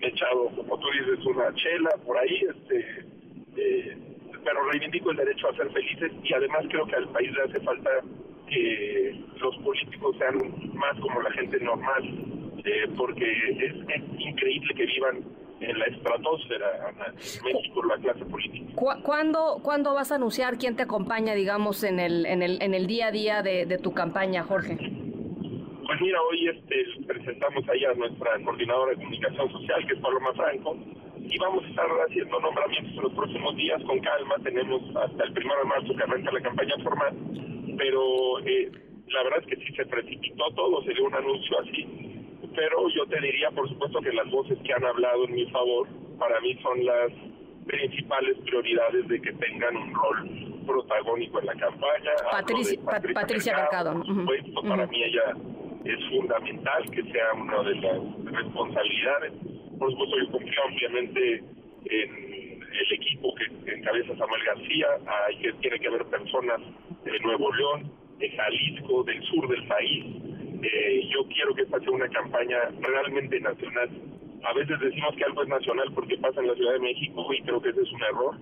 he echado, como tú dices, una chela por ahí, este, eh, pero reivindico el derecho a ser felices y además creo que al país le hace falta que los políticos sean más como la gente normal, eh, porque es, increíble que vivan en la estratosfera en México la clase política. ¿Cuándo, ¿Cuándo vas a anunciar quién te acompaña, digamos, en el, en el, en el día a día de, de tu campaña, Jorge? Pues mira, hoy este, presentamos ahí a nuestra coordinadora de comunicación social, que es Paloma Franco, y vamos a estar haciendo nombramientos en los próximos días con calma. Tenemos hasta el primero de marzo que arranca la campaña formal, pero eh, la verdad es que sí se precipitó todo, se dio un anuncio así. Pero yo te diría, por supuesto, que las voces que han hablado en mi favor, para mí son las principales prioridades de que tengan un rol protagónico en la campaña. Patricia, Patricia, Mercado. Por supuesto, para mí ella es fundamental que sea una de las responsabilidades por supuesto yo confío ampliamente en el equipo que encabeza Samuel García, hay que tiene que haber personas de Nuevo León, de Jalisco, del sur del país. Eh, yo quiero que esta sea una campaña realmente nacional. A veces decimos que algo es nacional porque pasa en la Ciudad de México y creo que ese es un error.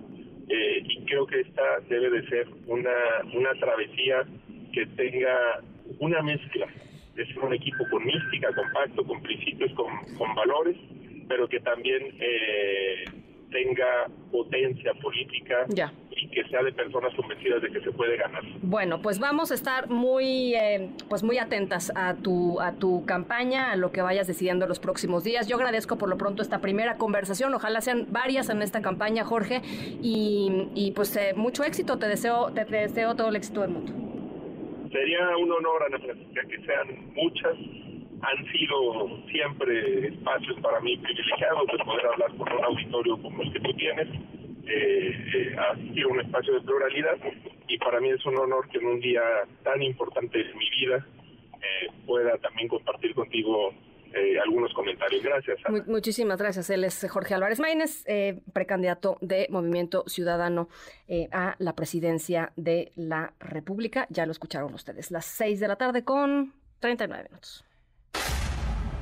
Eh, y creo que esta debe de ser una, una travesía que tenga una mezcla de ser un equipo con mística, con pacto, con principios, con, valores pero que también eh, tenga potencia política y que sea de personas convencidas de que se puede ganar. Bueno, pues vamos a estar muy, eh, pues muy atentas a tu, a tu campaña, a lo que vayas decidiendo los próximos días. Yo agradezco por lo pronto esta primera conversación, ojalá sean varias en esta campaña, Jorge, y, pues eh, mucho éxito, te deseo, te, deseo todo el éxito del mundo. Sería un honor, Ana Francisca, que sean muchas han sido siempre espacios para mí privilegiados de poder hablar con un auditorio como el que tú tienes, eh, eh, asistir a un espacio de pluralidad y para mí es un honor que en un día tan importante de mi vida eh, pueda también compartir contigo eh, algunos comentarios. Gracias. muchísimas gracias. Él es Jorge Álvarez Maínez, precandidato de Movimiento Ciudadano a la presidencia de la República. Ya lo escucharon ustedes. Las seis de la tarde con 39 minutos.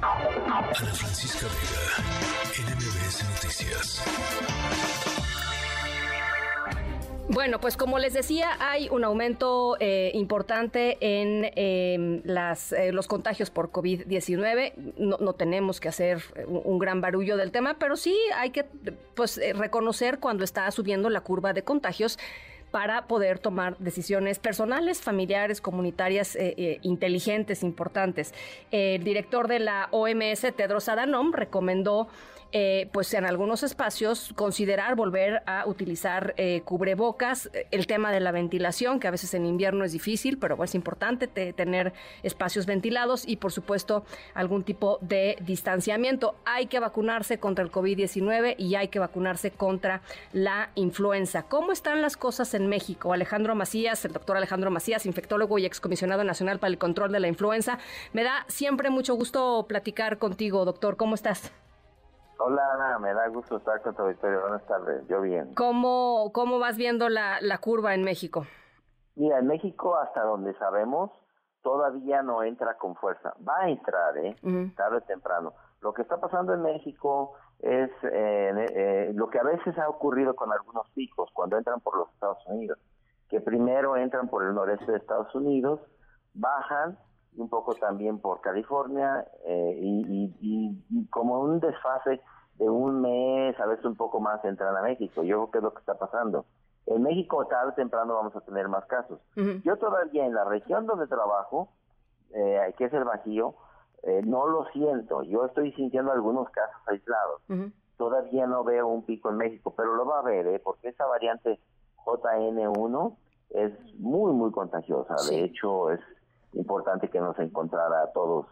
Ana Francisca Vega, NMBS Noticias. Bueno, pues como les decía, hay un aumento eh, importante en em, las, eh, los contagios por COVID-19. No, no, tenemos que hacer un, un, gran barullo del tema, pero sí hay que pues, eh, reconocer cuando está subiendo la curva de contagios para poder tomar decisiones personales, familiares, comunitarias, eh, eh, inteligentes, importantes. El director de la OMS, Tedros Adhanom, recomendó eh, pues en algunos espacios considerar volver a utilizar eh, cubrebocas, el tema de la ventilación, que a veces en invierno es difícil, pero es importante tener espacios ventilados y por supuesto algún tipo de distanciamiento. Hay que vacunarse contra el COVID-19 y hay que vacunarse contra la influenza. ¿Cómo están las cosas en México? Alejandro Macías, el doctor Alejandro Macías, infectólogo y excomisionado nacional para el control de la influenza. Me da siempre mucho gusto platicar contigo, doctor. ¿Cómo estás? Hola Ana, me da gusto estar con tu auditorio. Buenas tardes, yo bien. ¿Cómo, cómo vas viendo la, curva en México? Mira, en México, hasta donde sabemos, todavía no entra con fuerza. Va a entrar, ¿eh? Tarde o temprano. Lo que está pasando en México es eh, eh, lo que a veces ha ocurrido con algunos picos cuando entran por los Estados Unidos, que primero entran por el noreste de Estados Unidos, bajan un poco también por California eh, y, como un desfase de un mes, a veces un poco más entran a México. Yo creo que es lo que está pasando. En México tarde o temprano vamos a tener más casos. Yo todavía en la región donde trabajo, eh, que es el Bajío, eh, no lo siento. Yo estoy sintiendo algunos casos aislados. Todavía no veo un pico en México, pero lo va a ver, ¿eh? porque esa variante JN1 es muy, muy contagiosa. De hecho, es importante que nos encontrara a todos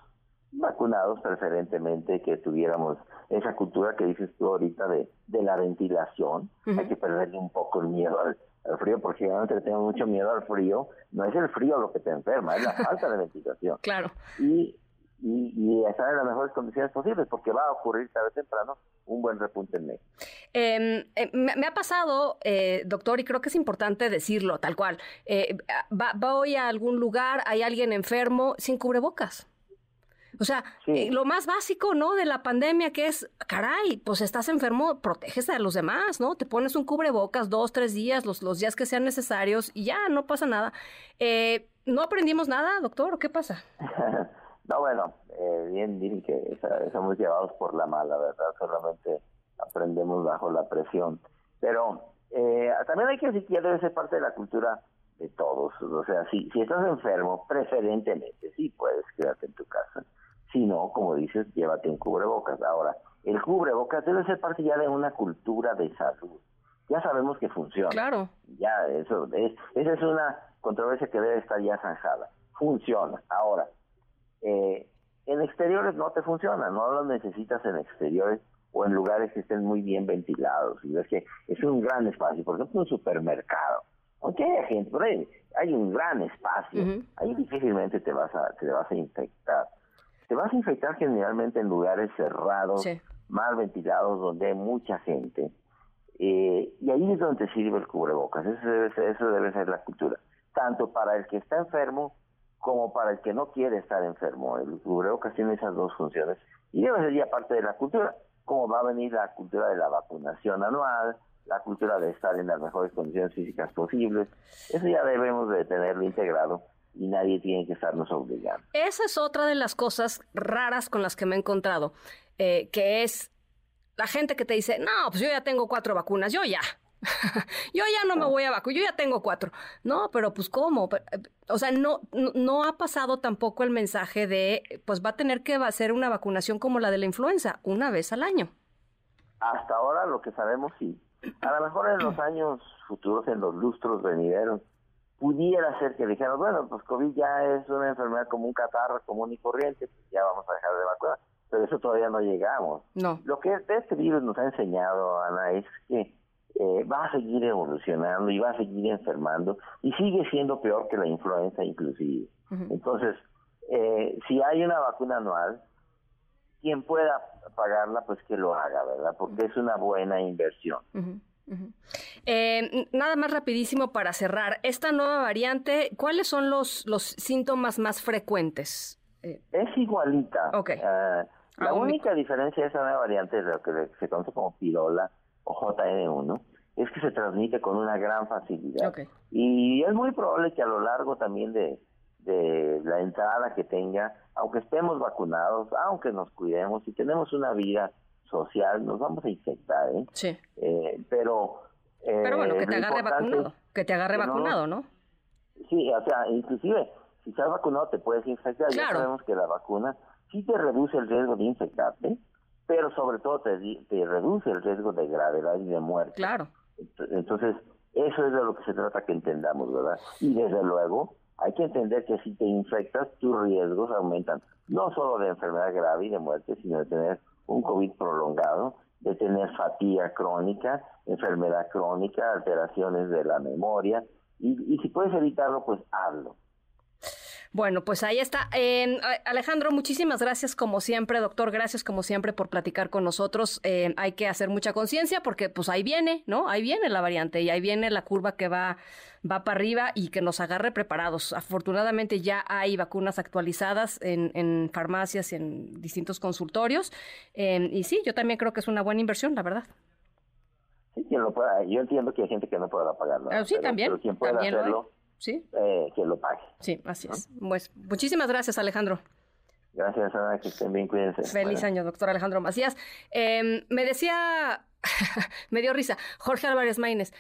vacunados preferentemente, que tuviéramos esa cultura que dices tú ahorita de, de la ventilación. Hay que perderle un poco el miedo al, frío, porque realmente tengo mucho miedo al frío. No es el frío lo que te enferma, es la falta de ventilación. Claro. Y y, y, estar en las mejores condiciones posibles, porque va a ocurrir tarde o temprano un buen repunte en México. Em, eh, me, ha pasado, eh, doctor, y creo que es importante decirlo tal cual. Eh, va, voy a algún lugar, hay alguien enfermo sin cubrebocas. O sea, eh, lo más básico, ¿no? De la pandemia que es, caray, pues estás enfermo, proteges a los demás, ¿no? Te pones un cubrebocas dos, tres días, los, los días que sean necesarios y ya, no pasa nada. ¿No aprendimos nada, doctor? ¿O qué pasa? No, bueno, eh, bien dicen que somos llevados por la mala, ¿verdad? Solamente aprendemos bajo la presión. Pero eh, también hay que decir que ya debe ser parte de la cultura de todos. O sea, si, si estás enfermo, preferentemente, sí puedes quedarte en tu casa. Si no, como dices, llévate un cubrebocas. Ahora, el cubrebocas debe ser parte ya de una cultura de salud. Ya sabemos que funciona. Claro. Ya, eso es, esa es una controversia que debe estar ya zanjada. Funciona. Ahora, eh, en exteriores no te funciona, no lo necesitas en exteriores o en lugares que estén muy bien ventilados. Y ves que es un gran espacio, por ejemplo, un supermercado. Aunque haya gente, por ahí hay un gran espacio, ahí difícilmente te vas a te vas a infectar. Te vas a infectar generalmente en lugares cerrados, mal ventilados, donde hay mucha gente. Eh, y ahí es donde te sirve el cubrebocas. Eso debe, ser, eso debe ser la cultura. Tanto para el que está enfermo como para el que no quiere estar enfermo. El cubrebocas tiene esas dos funciones y debe ser ya parte de la cultura, como va a venir la cultura de la vacunación anual, la cultura de estar en las mejores condiciones físicas posibles. Eso ya debemos de tenerlo integrado y nadie tiene que estarnos obligando. Esa es otra de las cosas raras con las que me he encontrado, eh, que es la gente que te dice, no, pues yo ya tengo cuatro vacunas, yo ya, yo ya no me voy a vacunar, yo ya tengo cuatro. No, pero pues ¿cómo? Eh, o sea, no, no, ha pasado tampoco el mensaje de, pues va a tener que hacer una vacunación como la de la influenza, una vez al año. Hasta ahora lo que sabemos sí. A lo mejor en los años futuros, en los lustros venideros, pudiera ser que dijeran, bueno, pues COVID ya es una enfermedad como un catarro común y corriente, pues ya vamos a dejar de vacunar. Pero eso todavía no llegamos. No. Lo que este virus nos ha enseñado, Ana, es que eh, va a seguir evolucionando y va a seguir enfermando y sigue siendo peor que la influenza inclusive. Entonces, eh, si hay una vacuna anual, quien pueda pagarla, pues que lo haga, ¿verdad? Porque es una buena inversión. Eh, nada más rapidísimo para cerrar. Esta nueva variante, ¿cuáles son los, los síntomas más frecuentes? Es igualita. Okay. Ah, la única diferencia de esa nueva variante, lo que se conoce como pirola, o JN1 es que se transmite con una gran facilidad. Y es muy probable que a lo largo también de, de la entrada que tenga, aunque estemos vacunados, aunque nos cuidemos y tenemos una vida social, nos vamos a infectar, ¿eh? Sí. Eh, pero... Eh, pero bueno, que te agarre vacunado, que te agarre vacunado, ¿no? Sí, o sea, inclusive, si estás vacunado te puedes infectar, ya sabemos que la vacuna sí te reduce el riesgo de infectarte, pero sobre todo te, te reduce el riesgo de gravedad y de muerte. Claro. Entonces, eso es de lo que se trata que entendamos, ¿verdad? Y desde luego, hay que entender que si te infectas, tus riesgos aumentan, no solo de enfermedad grave y de muerte, sino de tener un COVID prolongado, de tener fatiga crónica, enfermedad crónica, alteraciones de la memoria, y, y si puedes evitarlo, pues hazlo. Bueno, pues ahí está. Alejandro, muchísimas gracias como siempre, doctor. Gracias como siempre por platicar con nosotros. hay que hacer mucha conciencia porque pues ahí viene, ¿no? Ahí viene la variante y ahí viene la curva que va, va para arriba y que nos agarre preparados. Afortunadamente ya hay vacunas actualizadas en, farmacias y en distintos consultorios. y sí, yo también creo que es una buena inversión, la verdad. Sí, quien lo pueda. Yo entiendo que hay gente que no pueda pagarlo. Ah, sí, también. Pero quien pueda hacerlo Sí. Eh, que lo pague. Sí, así es. Pues, muchísimas gracias, Alejandro. Gracias, Ana, que estén bien, cuídense. Feliz año, doctor Alejandro Macías. Em, me decía, me dio risa, Jorge Álvarez Maínez.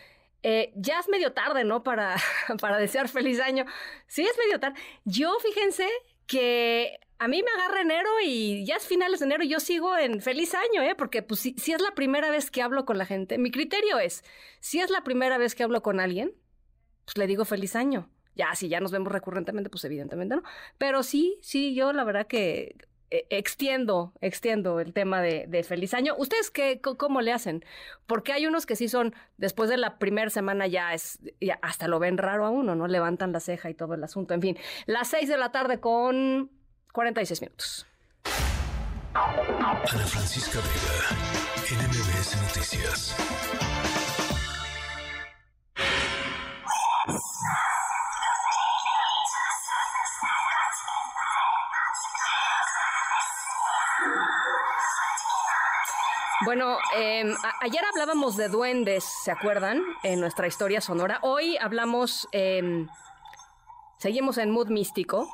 Eh, ya es medio tarde, ¿no? Para, para desear feliz año. Sí, es medio tarde. Yo, fíjense que a mí me agarra enero y ya es finales de enero y yo sigo en feliz año, ¿eh? Porque pues si, si, es la primera vez que hablo con la gente, mi criterio es, si es la primera vez que hablo con alguien, pues le digo feliz año. Ya, si ya nos vemos recurrentemente, pues evidentemente no. Pero sí, sí, yo la verdad que eh, extiendo, extiendo el tema de, feliz año. ¿Ustedes qué, cómo le hacen? Porque hay unos que sí son, después de la primera semana ya es, hasta lo ven raro a uno, ¿no? Levantan la ceja y todo el asunto. En fin, las seis de la tarde con 46 minutos. Ana Francisca Vega, NMBS Noticias. Bueno, em, ayer hablábamos de duendes, ¿se acuerdan? En nuestra historia sonora. Hoy hablamos, em, seguimos en mood místico.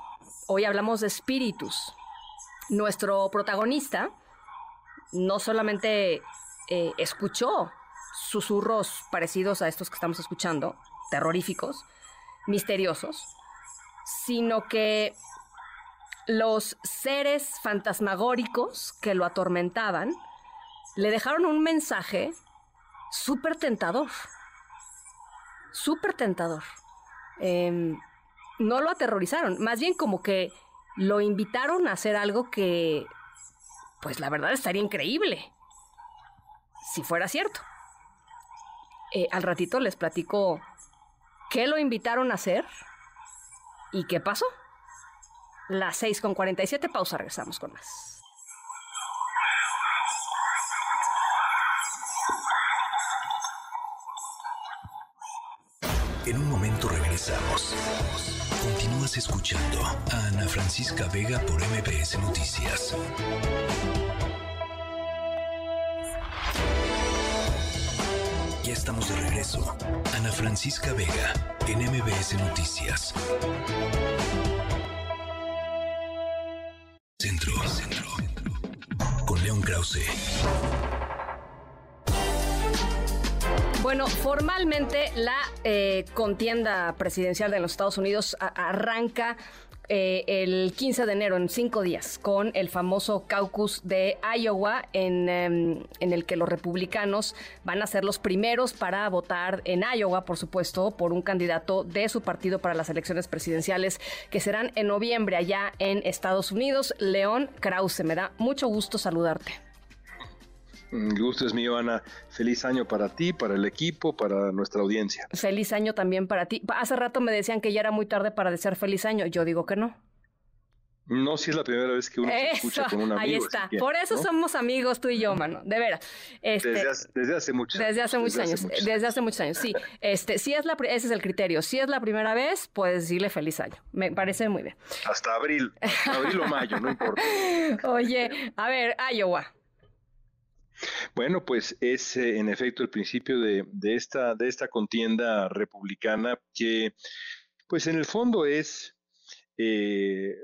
Hoy hablamos de espíritus. nuestro protagonista no solamente eh, escuchó susurros parecidos a estos que estamos escuchando, terroríficos, misteriosos, sino que los seres fantasmagóricos que lo atormentaban le dejaron un mensaje súper tentador, súper tentador. Em, no lo aterrorizaron, más bien como que lo invitaron a hacer algo que, pues la verdad estaría increíble, si fuera cierto. Eh, al ratito les platico qué lo invitaron a hacer y qué pasó. Las 6 con 47, pausa, regresamos con más. Escuchando a Ana Francisca Vega por MBS Noticias. Ya estamos de regreso. Ana Francisca Vega en MBS Noticias. Centro, centro. Con León Krause. Bueno, formalmente la eh, contienda presidencial de los Estados Unidos arranca eh, el 15 de enero, en cinco días, con el famoso caucus de Iowa, en, em, en, el que los republicanos van a ser los primeros para votar en Iowa, por supuesto, por un candidato de su partido para las elecciones presidenciales que serán en noviembre allá en Estados Unidos. León Krause, me da mucho gusto saludarte. El gusto es mío, Ana. Feliz año para ti, para el equipo, para nuestra audiencia. Feliz año también para ti. Hace rato me decían que ya era muy tarde para desear feliz año. Yo digo que no. No, si es la primera vez que uno se escucha con un amigo. Ahí está. Por eso somos amigos tú y yo, mano. De veras. Este, desde, hace, muchos años. Desde hace muchos años. Desde hace muchos años, sí. Este, si es la, ese es el criterio. Si es la primera vez, puedes decirle feliz año. Me parece muy bien. Hasta abril. abril o mayo, no importa. Oye, a ver, Iowa. Bueno, pues es eh, en efecto el principio de, de, esta, de esta contienda republicana que, pues en el fondo es eh,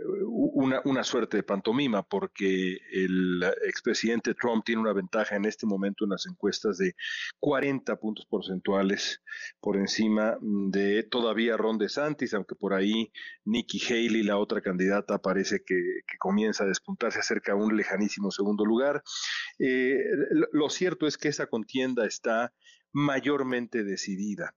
una, suerte de pantomima, porque el expresidente Trump tiene una ventaja en este momento en las encuestas de 40 puntos porcentuales por encima de todavía Ron DeSantis, aunque por ahí Nikki Haley, la otra candidata, parece que, comienza a despuntarse acerca de un lejanísimo segundo lugar. Eh, lo cierto es que esa contienda está mayormente decidida.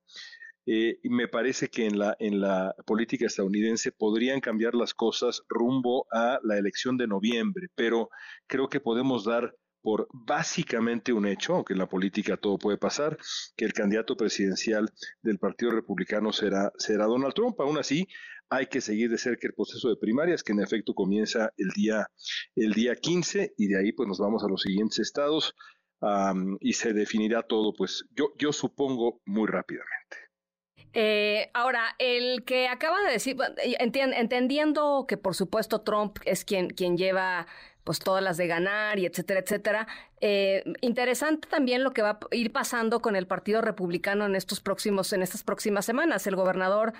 Eh, me parece que en la, en la política estadounidense podrían cambiar las cosas rumbo a la elección de noviembre, pero creo que podemos dar por básicamente un hecho, aunque en la política todo puede pasar, que el candidato presidencial del Partido Republicano será, será Donald Trump. Aún así, hay que seguir de cerca el proceso de primarias, que en efecto comienza el día, el día 15, y de ahí pues nos vamos a los siguientes estados y se definirá todo, pues yo, yo supongo muy rápidamente. Eh, ahora, el que acaba de decir, entendiendo que por supuesto Trump es quien, quien lleva pues todas las de ganar y etcétera, etcétera. Eh, interesante también lo que va a ir pasando con el Partido Republicano en estos próximos, en estas próximas semanas. El gobernador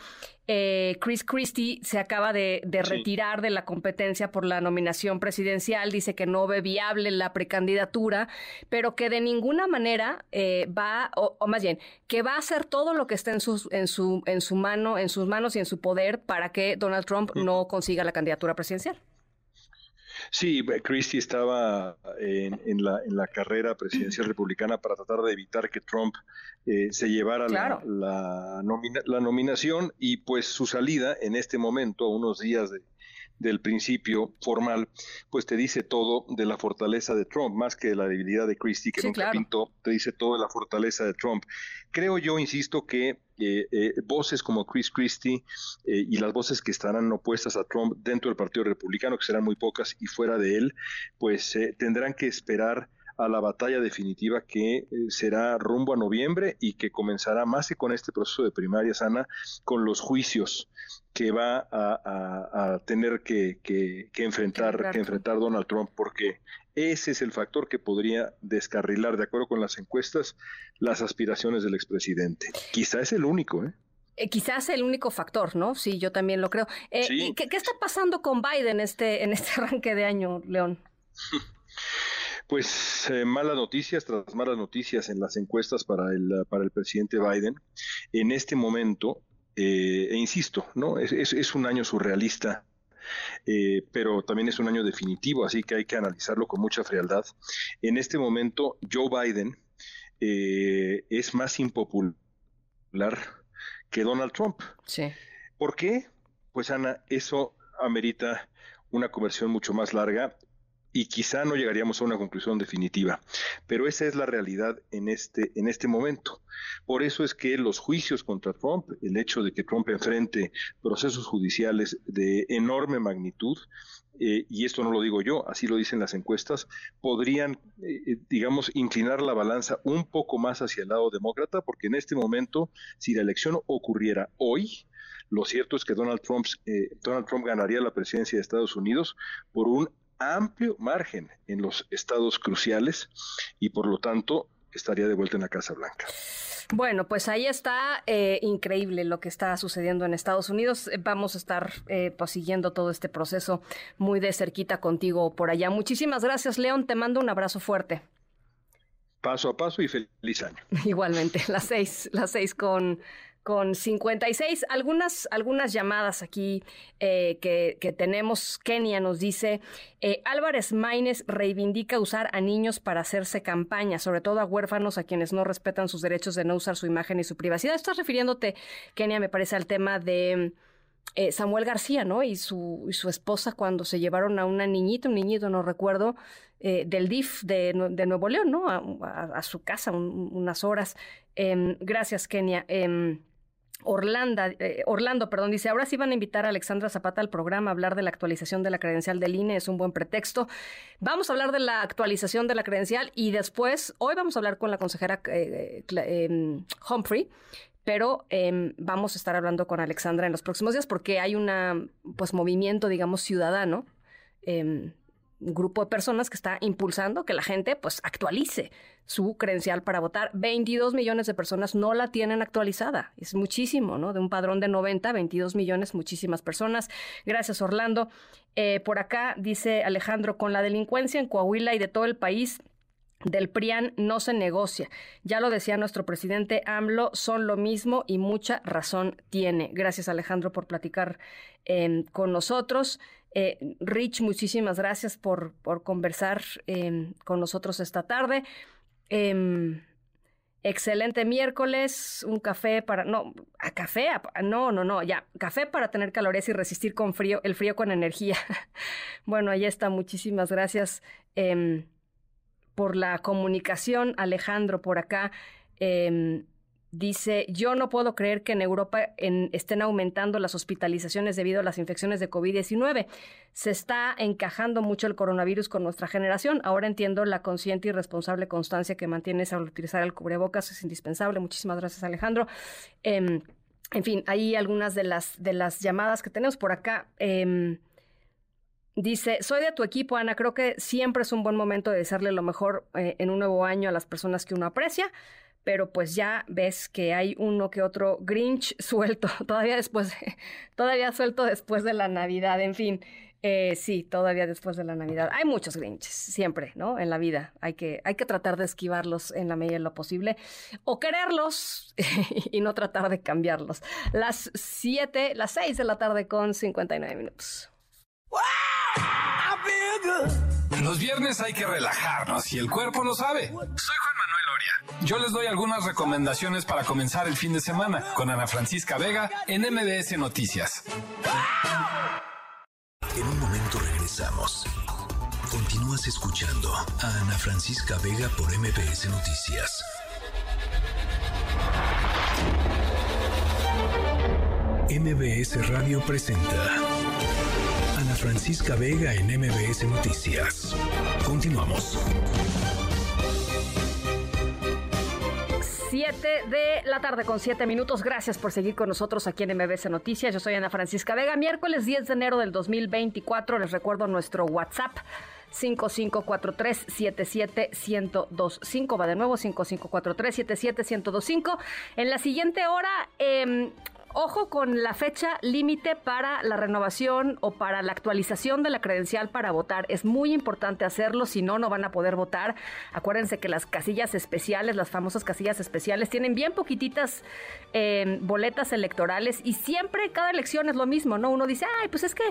eh, Chris Christie se acaba de, retirar de la competencia por la nominación presidencial. Dice que no ve viable la precandidatura, pero que de ninguna manera eh, va, o, más bien, que va a hacer todo lo que esté en su, en su, en su mano, en sus manos y en su poder para que Donald Trump no consiga la candidatura presidencial. Sí, Christie estaba en, la, en la carrera presidencial republicana para tratar de evitar que Trump eh, se llevara la, la, la, nominación y pues su salida en este momento, unos días de, del principio formal, pues te dice todo de la fortaleza de Trump, más que de la debilidad de Christie, que nunca pintó, te dice todo de la fortaleza de Trump. Creo yo, insisto, que eh, eh, voces como Chris Christie eh, y las voces que estarán opuestas a Trump dentro del Partido Republicano, que serán muy pocas, y fuera de él, pues tendrán que esperar a la batalla definitiva que será rumbo a noviembre y que comenzará más que con este proceso de primaria sana, con los juicios que va a, tener que, enfrentar, que enfrentar Donald Trump, porque ese es el factor que podría descarrilar, de acuerdo con las encuestas, las aspiraciones del expresidente. Quizá es el único, ¿eh? Eh, quizás el único factor, ¿no? Sí, yo también lo creo. Eh, ¿qué, está pasando con Biden este, en este arranque de año, León? Pues eh, malas noticias tras malas noticias en las encuestas para el, para el presidente Biden. En este momento, e insisto, ¿no? Es, es, un año surrealista pero también es un año definitivo, así que hay que analizarlo con mucha frialdad. En este momento, Joe Biden es más impopular que Donald Trump. Sí. ¿Por qué? Pues Ana, eso amerita una conversión mucho más larga y quizá no llegaríamos a una conclusión definitiva, pero esa es la realidad en este, en este momento. Por eso es que los juicios contra Trump, el hecho de que Trump enfrente procesos judiciales de enorme magnitud, eh, y esto no lo digo yo, así lo dicen las encuestas, podrían, eh, digamos, inclinar la balanza un poco más hacia el lado demócrata, porque en este momento, si la elección ocurriera hoy, lo cierto es que Donald Trump, eh, Donald Trump ganaría la presidencia de Estados Unidos por un amplio margen en los estados cruciales y por lo tanto estaría de vuelta en la Casa Blanca. Bueno, pues ahí está eh, increíble lo que está sucediendo en Estados Unidos. Vamos a estar eh, pues, siguiendo todo este proceso muy de cerquita contigo por allá. Muchísimas gracias, León. Te mando un abrazo fuerte. Paso a paso y feliz año. Igualmente, las seis, las seis con con 56. Algunas, algunas llamadas aquí eh, que, que, tenemos. Kenia nos dice, eh, Álvarez Maínez reivindica usar a niños para hacerse campaña, sobre todo a huérfanos a quienes no respetan sus derechos de no usar su imagen y su privacidad. Estás refiriéndote, Kenia, me parece, al tema de... Eh, Samuel García, ¿no? Y su, y su esposa cuando se llevaron a una niñita, un niñito, no recuerdo, del DIF de, de, Nuevo León, ¿no? A, su casa unas horas. Em, gracias, Kenia. Orlando, eh, Orlando, perdón, dice, ahora sí van a invitar a Alexandra Zapata al programa a hablar de la actualización de la credencial del INE, es un buen pretexto. Vamos a hablar de la actualización de la credencial y después, hoy vamos a hablar con la consejera eh, em, Humphrey, pero em, vamos a estar hablando con Alexandra en los próximos días porque hay un pues movimiento, digamos, ciudadano em, grupo de personas que está impulsando que la gente pues actualice su credencial para votar. 22 millones de personas no la tienen actualizada. Es muchísimo, ¿no? De un padrón de 90, 22 millones, muchísimas personas. Gracias, Orlando. Eh, por acá dice Alejandro, con la delincuencia en Coahuila y de todo el país, del PRIAN no se negocia. Ya lo decía nuestro presidente AMLO, son lo mismo y mucha razón tiene. Gracias Alejandro por platicar em, con nosotros. Eh, Rich, muchísimas gracias por, por conversar em, con nosotros esta tarde. Em, excelente miércoles, un café para, no, a café, no, no, no, ya, café para tener calorías y resistir con frío, el frío con energía. bueno, ahí está, muchísimas gracias por la comunicación, Alejandro, por acá. Em, dice, yo no puedo creer que en Europa estén aumentando las hospitalizaciones debido a las infecciones de COVID-19. Se está encajando mucho el coronavirus con nuestra generación. Ahora entiendo la consciente y responsable constancia que mantienes al utilizar el cubrebocas. Es indispensable. Muchísimas gracias, Alejandro. Em, en fin, ahí algunas de las, de las llamadas que tenemos por acá. Em, Dice, soy de tu equipo, Ana. Creo que siempre es un buen momento de desearle lo mejor eh, en un nuevo año a las personas que uno aprecia, pero pues ya ves que hay uno que otro Grinch suelto, todavía después, todavía suelto después de la Navidad, en fin. Eh, sí, todavía después de la Navidad. Hay muchos Grinches, siempre, ¿no? En la vida. Hay que, hay que tratar de esquivarlos en la medida de lo posible. O quererlos y no tratar de cambiarlos. Las 7, las 6 de la tarde con 59 minutos. Los viernes hay que relajarnos y el cuerpo lo sabe. Soy Juan Manuel Oria. Yo les doy algunas recomendaciones para comenzar el fin de semana con Ana Francisca Vega en MBS Noticias. En un momento regresamos. Continúas escuchando a Ana Francisca Vega por MBS Noticias. MBS Radio presenta Francisca Vega en MBS Noticias. Continuamos. 7 de la tarde con 7 minutos. Gracias por seguir con nosotros aquí en MBS Noticias. Yo soy Ana Francisca Vega. Miércoles 10 de enero del 2024. Les recuerdo nuestro WhatsApp. 5543-77125. Va de nuevo, 5543-77125. En la siguiente hora, eh, ojo con la fecha límite para la renovación o para la actualización de la credencial para votar. Es muy importante hacerlo, si no, no van a poder votar. Acuérdense que las casillas especiales, las famosas casillas especiales, tienen bien poquititas eh, boletas electorales y siempre cada elección es lo mismo, ¿no? Uno dice, ay, pues es que,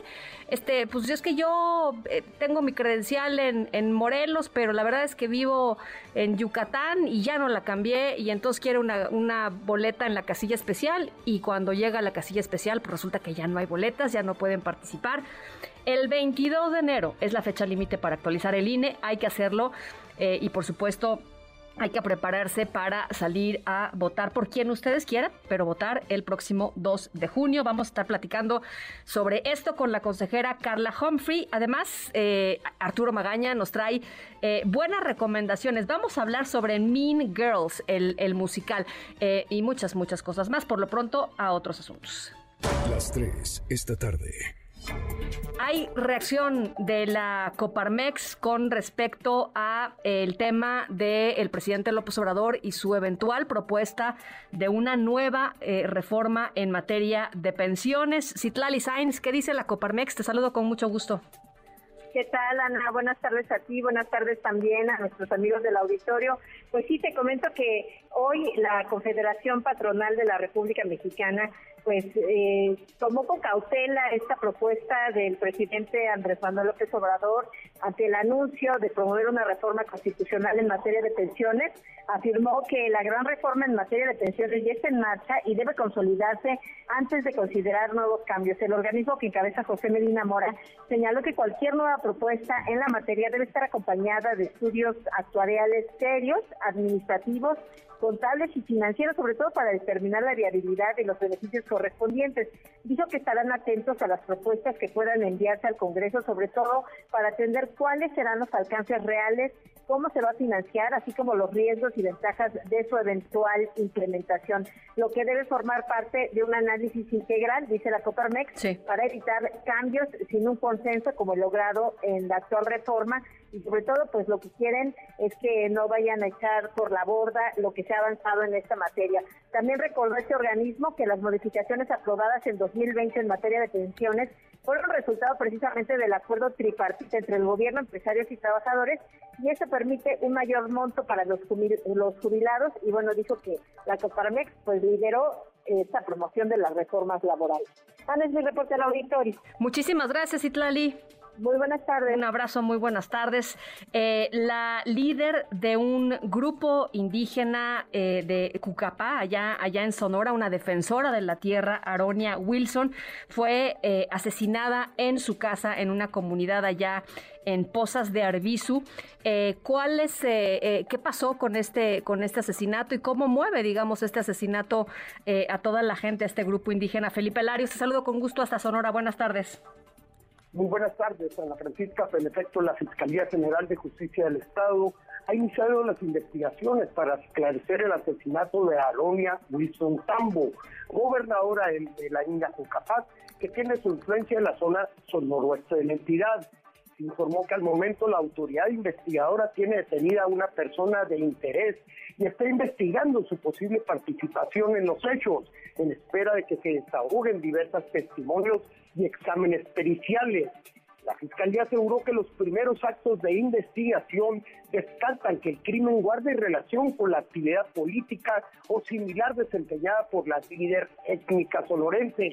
este, pues es que yo eh, tengo mi credencial en, Morelos, pero la verdad es que vivo en Yucatán y ya no la cambié y entonces quiero una, una boleta en la casilla especial y cuando llega a la casilla especial pues resulta que ya no hay boletas, ya no pueden participar. El 22 de enero es la fecha límite para actualizar el INE, hay que hacerlo eh, y por supuesto hay que prepararse para salir a votar por quien ustedes quieran, pero votar el próximo 2 de junio. Vamos a estar platicando sobre esto con la consejera Carla Humphrey. Además, eh, Arturo Magaña nos trae eh, buenas recomendaciones. Vamos a hablar sobre Mean Girls, el, musical, eh, y muchas, muchas cosas más. Por lo pronto, a otros asuntos. Las 3 esta tarde. Hay reacción de la Coparmex con respecto a el tema del presidente López Obrador y su eventual propuesta de una nueva eh, reforma en materia de pensiones. Citlali Sainz, ¿qué dice la Coparmex? Te saludo con mucho gusto. ¿Qué tal, Ana? Buenas tardes a ti, buenas tardes también a nuestros amigos del auditorio. Pues sí, te comento que hoy la Confederación Patronal de la República Mexicana pues eh, tomó con cautela esta propuesta del presidente Andrés Manuel López Obrador ante el anuncio de promover una reforma constitucional en materia de pensiones. Afirmó que la gran reforma en materia de pensiones ya está en marcha y debe consolidarse antes de considerar nuevos cambios. El organismo que encabeza José Medina Mora señaló que cualquier nueva propuesta en la materia debe estar acompañada de estudios actuariales serios, administrativos contables y financieros, sobre todo para determinar la viabilidad de los beneficios correspondientes. Dijo que estarán atentos a las propuestas que puedan enviarse al Congreso, sobre todo para atender cuáles serán los alcances reales, cómo se va a financiar, así como los riesgos y ventajas de su eventual implementación, lo que debe formar parte de un análisis integral, dice la Coparmex, para evitar cambios sin un consenso como logrado en la actual reforma y sobre todo pues lo que quieren es que no vayan a echar por la borda lo que se ha avanzado en esta materia. También recordó este organismo que las modificaciones aprobadas en 2020 en materia de pensiones fueron resultado precisamente del acuerdo tripartita entre el gobierno, empresarios y trabajadores y eso permite un mayor monto para los, jubilados y bueno, dijo que la Coparmex pues lideró esta promoción de las reformas laborales. Ana es mi reporte al auditorio. Muchísimas gracias, Itlali. Muy buenas tardes. Un abrazo, muy buenas tardes. Eh, la líder de un grupo indígena eh, de Cucapá, allá, allá en Sonora, una defensora de la tierra, Aronia Wilson, fue eh, asesinada en su casa en una comunidad allá en Pozas de Arbizu. ¿Cuál es, qué pasó con este, con este asesinato y cómo mueve, digamos, este asesinato a toda la gente, a este grupo indígena? Felipe Larios, te saludo con gusto hasta Sonora. Buenas tardes. Muy buenas tardes, Ana Francisca. En efecto, la Fiscalía General de Justicia del Estado ha iniciado las investigaciones para esclarecer el asesinato de Aronia Wilson Tambo, gobernadora de la India Jucapaz, que tiene su influencia en la zona noroeste de la entidad. Informó que al momento la autoridad investigadora tiene detenida a una persona de interés y está investigando su posible participación en los hechos, en espera de que se desahoguen diversos testimonios y exámenes periciales. La Fiscalía aseguró que los primeros actos de investigación descartan que el crimen guarde relación con la actividad política o similar desempeñada por la líder étnica sonorense.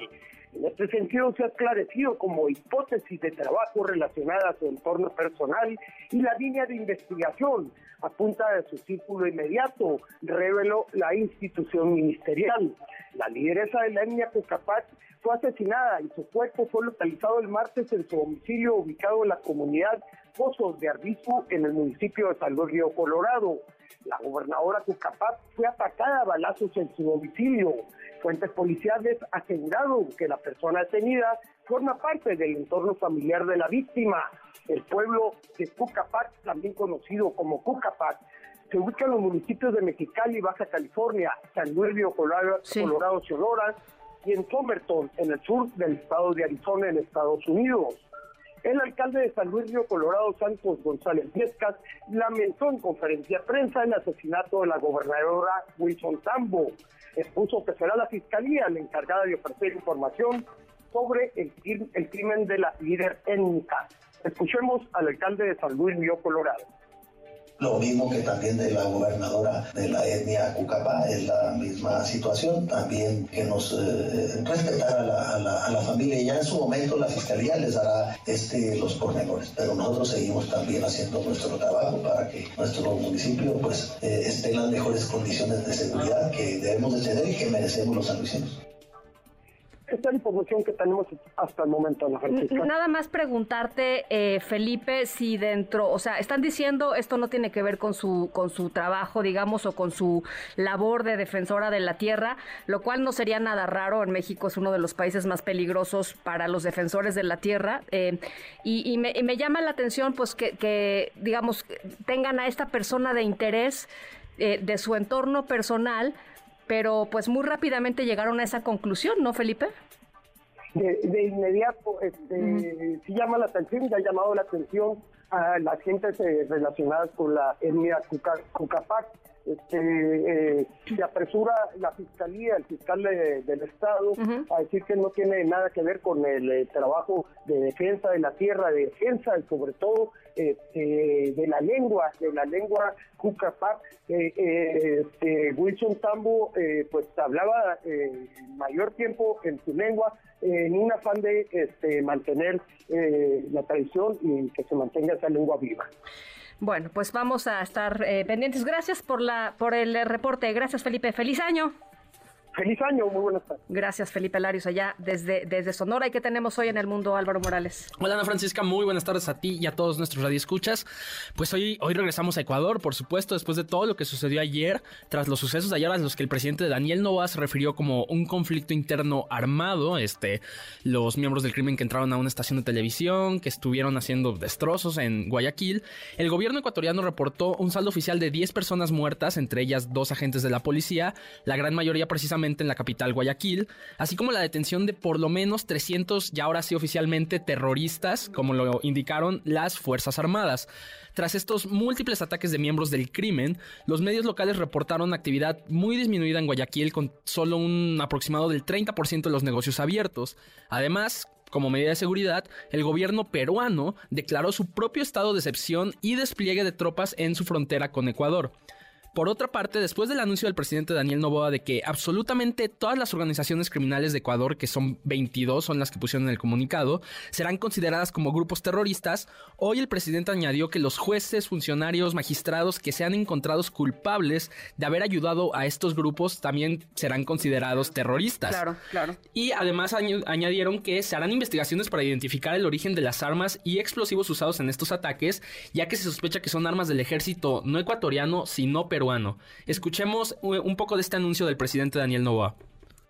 En este sentido, se ha esclarecido como hipótesis de trabajo relacionada a su entorno personal y la línea de investigación a punta de su círculo inmediato, reveló la institución ministerial. La lideresa de la etnia Cocapac fue asesinada y su cuerpo fue localizado el martes en su domicilio ubicado en la comunidad Pozos de Arbizu en el municipio de Río Colorado. La gobernadora Cucapac fue atacada a balazos en su domicilio. Fuentes policiales aseguraron que la persona detenida forma parte del entorno familiar de la víctima. El pueblo de Cucapac, también conocido como Cucapac, se ubica en los municipios de Mexicali, Baja California, San Luis Colorado, Colorado Sonora y en Somerton, en el sur del estado de Arizona, en Estados Unidos. El alcalde de San Luis Río Colorado, Santos González Viescas, lamentó en conferencia de prensa el asesinato de la gobernadora Wilson Tambo. Expuso que será la fiscalía la encargada de ofrecer información sobre el, el crimen de la líder étnica. Escuchemos al alcalde de San Luis Río Colorado. Lo mismo que también de la gobernadora de la etnia Cucapá, es la misma situación, también que nos eh, respetar a la, a, la, a la, familia. Ya en su momento la fiscalía les dará este, los pormenores, pero nosotros seguimos también haciendo nuestro trabajo para que nuestro municipio pues eh, esté en las mejores condiciones de seguridad que debemos de tener y que merecemos los sanluiseños. Esta es la información que tenemos hasta el momento, Ana Francisca. Nada más preguntarte, eh, Felipe, si dentro, o sea, están diciendo esto no tiene que ver con su con su trabajo, digamos, o con su labor de defensora de la tierra, lo cual no sería nada raro. En México es uno de los países más peligrosos para los defensores de la tierra. Eh, y, y, me, y, me, llama la atención, pues, que, que, digamos, tengan a esta persona de interés eh, de su entorno personal pero pues muy rápidamente llegaron a esa conclusión, ¿no, Felipe? De, de inmediato, este, uh -huh. sí llama la atención, ya ha llamado la atención a las gentes eh, relacionadas con la etnia Cucapac. Este, eh, se apresura la fiscalía, el fiscal de, del Estado, uh -huh. a decir que no tiene nada que ver con el, el, trabajo de defensa de la tierra, de defensa y sobre todo este, de la lengua, de la lengua Cucapac. Eh, eh, este, Wilson Tambo eh, pues hablaba mayor tiempo en su lengua en un afán de este, mantener la tradición y que se mantenga esa lengua viva. Bueno, pues vamos a estar eh, pendientes. Gracias por la por el reporte. Gracias, Felipe. Feliz año. Feliz año, muy buenas tardes. Gracias, Felipe Larios, allá desde, desde Sonora. ¿Y qué tenemos hoy en el mundo, Álvaro Morales? Hola, Ana Francisca, muy buenas tardes a ti y a todos nuestros radioescuchas. Pues hoy, hoy regresamos a Ecuador, por supuesto, después de todo lo que sucedió ayer, tras los sucesos de ayer a los que el presidente Daniel Novas se refirió como un conflicto interno armado. Este, los miembros del crimen que entraron a una estación de televisión, que estuvieron haciendo destrozos en Guayaquil. El gobierno ecuatoriano reportó un saldo oficial de 10 personas muertas, entre ellas dos agentes de la policía, la gran mayoría precisamente en la capital Guayaquil, así como la detención de por lo menos 300 ya ahora sí oficialmente terroristas, como lo indicaron las Fuerzas Armadas. Tras estos múltiples ataques de miembros del crimen, los medios locales reportaron actividad muy disminuida en Guayaquil con solo un aproximado del 30% de los negocios abiertos. Además, como medida de seguridad, el gobierno peruano declaró su propio estado de excepción y despliegue de tropas en su frontera con Ecuador. Por otra parte, después del anuncio del presidente Daniel Noboa de que absolutamente todas las organizaciones criminales de Ecuador, que son 22, son las que pusieron en el comunicado, serán consideradas como grupos terroristas, hoy el presidente añadió que los jueces, funcionarios, magistrados que sean encontrados culpables de haber ayudado a estos grupos también serán considerados terroristas. Claro, claro. Y además añ añadieron que se harán investigaciones para identificar el origen de las armas y explosivos usados en estos ataques, ya que se sospecha que son armas del ejército no ecuatoriano, sino peruano. Escuchemos un poco de este anuncio del presidente Daniel Novoa.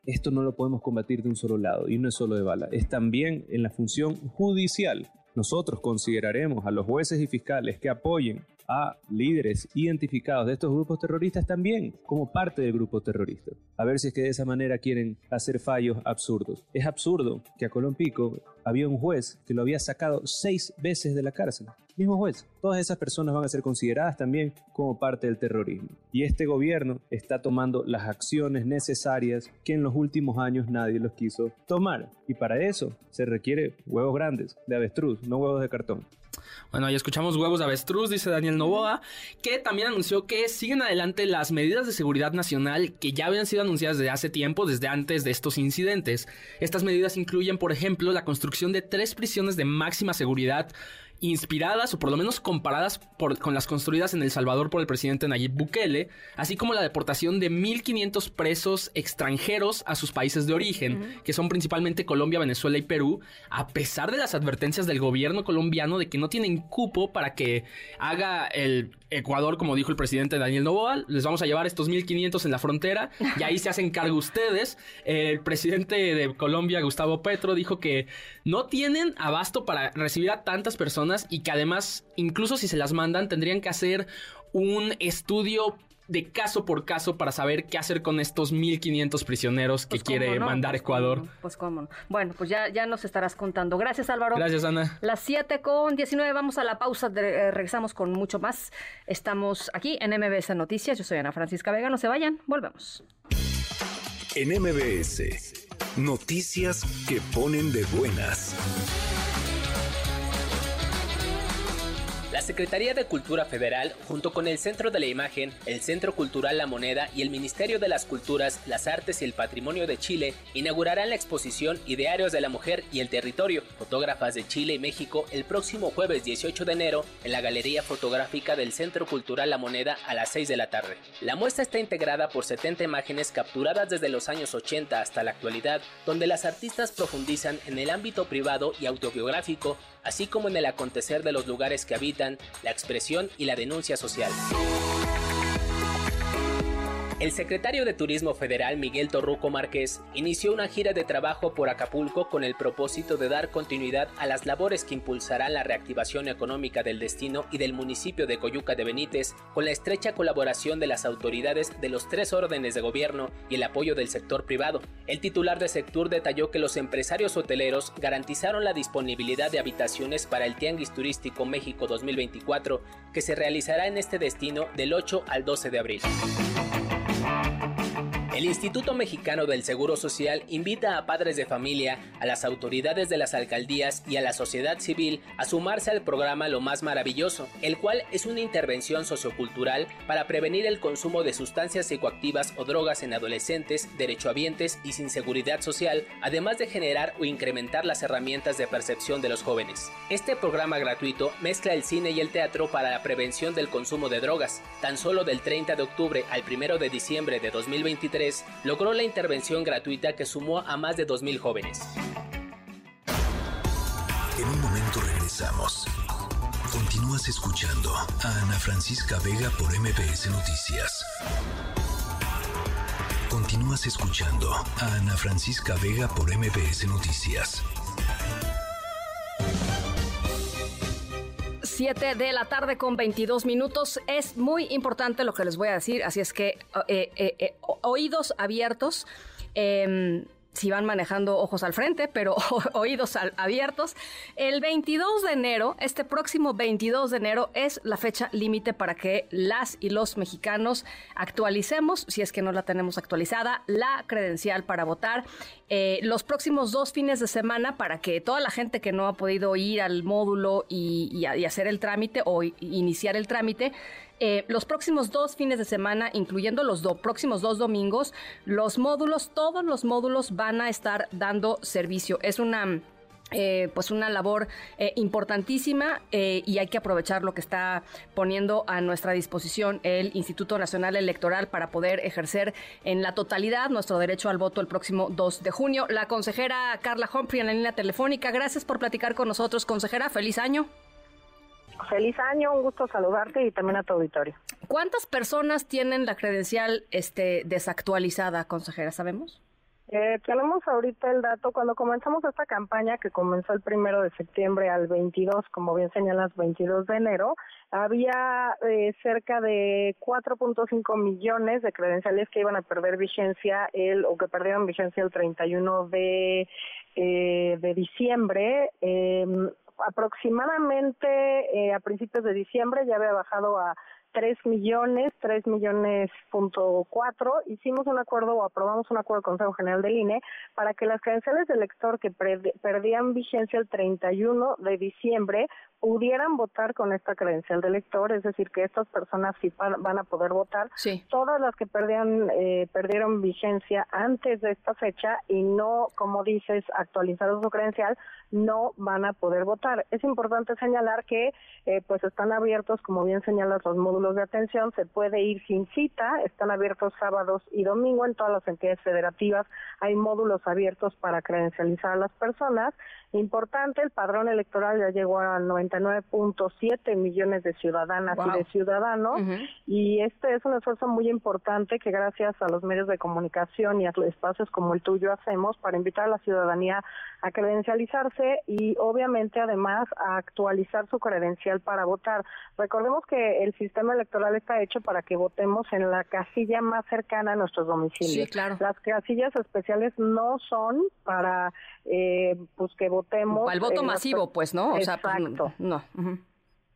Esto no lo podemos combatir de un solo lado y no es solo de bala, es también en la función judicial. Nosotros consideraremos a los jueces y fiscales que apoyen a líderes identificados de estos grupos terroristas también como parte del grupo terrorista. A ver si es que de esa manera quieren hacer fallos absurdos. Es absurdo que a Colompico había un juez que lo había sacado seis veces de la cárcel. Mismo juez. Todas esas personas van a ser consideradas también como parte del terrorismo. Y este gobierno está tomando las acciones necesarias que en los últimos años nadie los quiso tomar. Y para eso se requiere huevos grandes de avestruz, no huevos de cartón. Bueno, ya escuchamos huevos de avestruz, dice Daniel Novoa, que también anunció que siguen adelante las medidas de seguridad nacional que ya habían sido anunciadas desde hace tiempo, desde antes de estos incidentes. Estas medidas incluyen, por ejemplo, la construcción de tres prisiones de máxima seguridad inspiradas o por lo menos comparadas por, con las construidas en El Salvador por el presidente Nayib Bukele, así como la deportación de 1.500 presos extranjeros a sus países de origen, uh -huh. que son principalmente Colombia, Venezuela y Perú, a pesar de las advertencias del gobierno colombiano de que no tienen cupo para que haga el Ecuador, como dijo el presidente Daniel Novoa, les vamos a llevar estos 1.500 en la frontera y ahí se hacen cargo ustedes. El presidente de Colombia, Gustavo Petro, dijo que no tienen abasto para recibir a tantas personas y que además, incluso si se las mandan, tendrían que hacer un estudio de caso por caso para saber qué hacer con estos 1.500 prisioneros que Pues, quiere no, mandar pues, Ecuador. cómo Pues cómo no. Bueno, pues ya, ya nos estarás contando. Gracias, Álvaro. Gracias, Ana. Las 7 con 19, vamos a la pausa, de- eh, regresamos con mucho más. Estamos aquí en MBS Noticias, yo soy Ana Francisca Vega, no se vayan, volvemos. En MBS, noticias que ponen de buenas. La Secretaría de Cultura Federal, junto con el Centro de la Imagen, el Centro Cultural La Moneda y el Ministerio de las Culturas, las Artes y el Patrimonio de Chile, inaugurarán la exposición Idearios de la Mujer y el Territorio, fotógrafas de Chile y México, el próximo jueves 18 de enero en la Galería Fotográfica del Centro Cultural La Moneda a las 6 de la tarde. La muestra está integrada por 70 imágenes capturadas desde los años 80 hasta la actualidad, donde las artistas profundizan en el ámbito privado y autobiográfico, así como en el acontecer de los lugares que habitan, la expresión y la denuncia social. El secretario de Turismo Federal Miguel Torruco Márquez inició una gira de trabajo por Acapulco con el propósito de dar continuidad a las labores que impulsarán la reactivación económica del destino y del municipio de Coyuca de Benítez, con la estrecha colaboración de las autoridades de los tres órdenes de gobierno y el apoyo del sector privado. El titular de Sectur detalló que los empresarios hoteleros garantizaron la disponibilidad de habitaciones para el Tianguis Turístico México 2024, que se realizará en este destino del 8 al 12 de abril. Thank you. El Instituto Mexicano del Seguro Social invita a padres de familia, a las autoridades de las alcaldías y a la sociedad civil a sumarse al programa Lo Más Maravilloso, el cual es una intervención sociocultural para prevenir el consumo de sustancias psicoactivas o drogas en adolescentes, derechohabientes y sin seguridad social, además de generar o incrementar las herramientas de percepción de los jóvenes. Este programa gratuito mezcla el cine y el teatro para la prevención del consumo de drogas. Tan solo del 30 de octubre al 1 de diciembre de 2023 logró la intervención gratuita que sumó a más de 2.000 jóvenes. En un momento regresamos. Continúas escuchando a Ana Francisca Vega por MBS Noticias. Continúas escuchando a Ana Francisca Vega por MBS Noticias. 7 de la tarde con 22 minutos. Es muy importante lo que les voy a decir, así es que eh, eh, eh, oídos abiertos. Eh, si van manejando ojos al frente, pero oídos al, abiertos. El 22 de enero, este próximo 22 de enero, es la fecha límite para que las y los mexicanos actualicemos, si es que no la tenemos actualizada, la credencial para votar. Eh, los próximos dos fines de semana para que toda la gente que no ha podido ir al módulo y, hacer el trámite o iniciar el trámite, eh, los próximos dos fines de semana, incluyendo los do, próximos dos domingos, los módulos, todos los módulos van a estar dando servicio. Es una... Eh, pues una labor eh, importantísima eh, y hay que aprovechar lo que está poniendo a nuestra disposición el Instituto Nacional Electoral para poder ejercer en la totalidad nuestro derecho al voto el próximo 2 de junio. La consejera Carla Humphrey en la línea telefónica, gracias por platicar con nosotros, consejera, feliz año. Feliz año, un gusto saludarte y también a tu auditorio. ¿Cuántas personas tienen la credencial este, desactualizada, consejera? ¿Sabemos? Eh, tenemos ahorita el dato, cuando comenzamos esta campaña que comenzó el primero de septiembre al 22, como bien señalas, 22 de enero, había eh, cerca de 4.5 millones de credenciales que iban a perder vigencia el o que perdieron vigencia el 31 de, eh, de diciembre. Aproximadamente eh, a principios de diciembre ya había bajado a 3 millones, 3 millones punto cuatro, hicimos un acuerdo o aprobamos un acuerdo con el Consejo General del INE para que las credenciales del lector que perdían vigencia el 31 de diciembre pudieran votar con esta credencial de elector, es decir, que estas personas sí van a poder votar. Sí. Todas las que perdieron, eh, perdieron vigencia antes de esta fecha y no, como dices, actualizaron su credencial, no van a poder votar. Es importante señalar que, eh, pues, están abiertos, como bien señalas, los módulos de atención. Se puede ir sin cita, están abiertos sábados y domingo en todas las entidades federativas. Hay módulos abiertos para credencializar a las personas. Importante, el padrón electoral ya llegó a 90 99.7 millones de ciudadanas y de ciudadanos. Y este es un esfuerzo muy importante que gracias a los medios de comunicación y a los espacios como el tuyo hacemos para invitar a la ciudadanía a credencializarse y obviamente además a actualizar su credencial para votar. Recordemos que el sistema electoral está hecho para que votemos en la casilla más cercana a nuestros domicilios. Sí, claro. Las casillas especiales no son para eh, pues que votemos. Al voto masivo, pues, ¿no? O Sea, pues, no.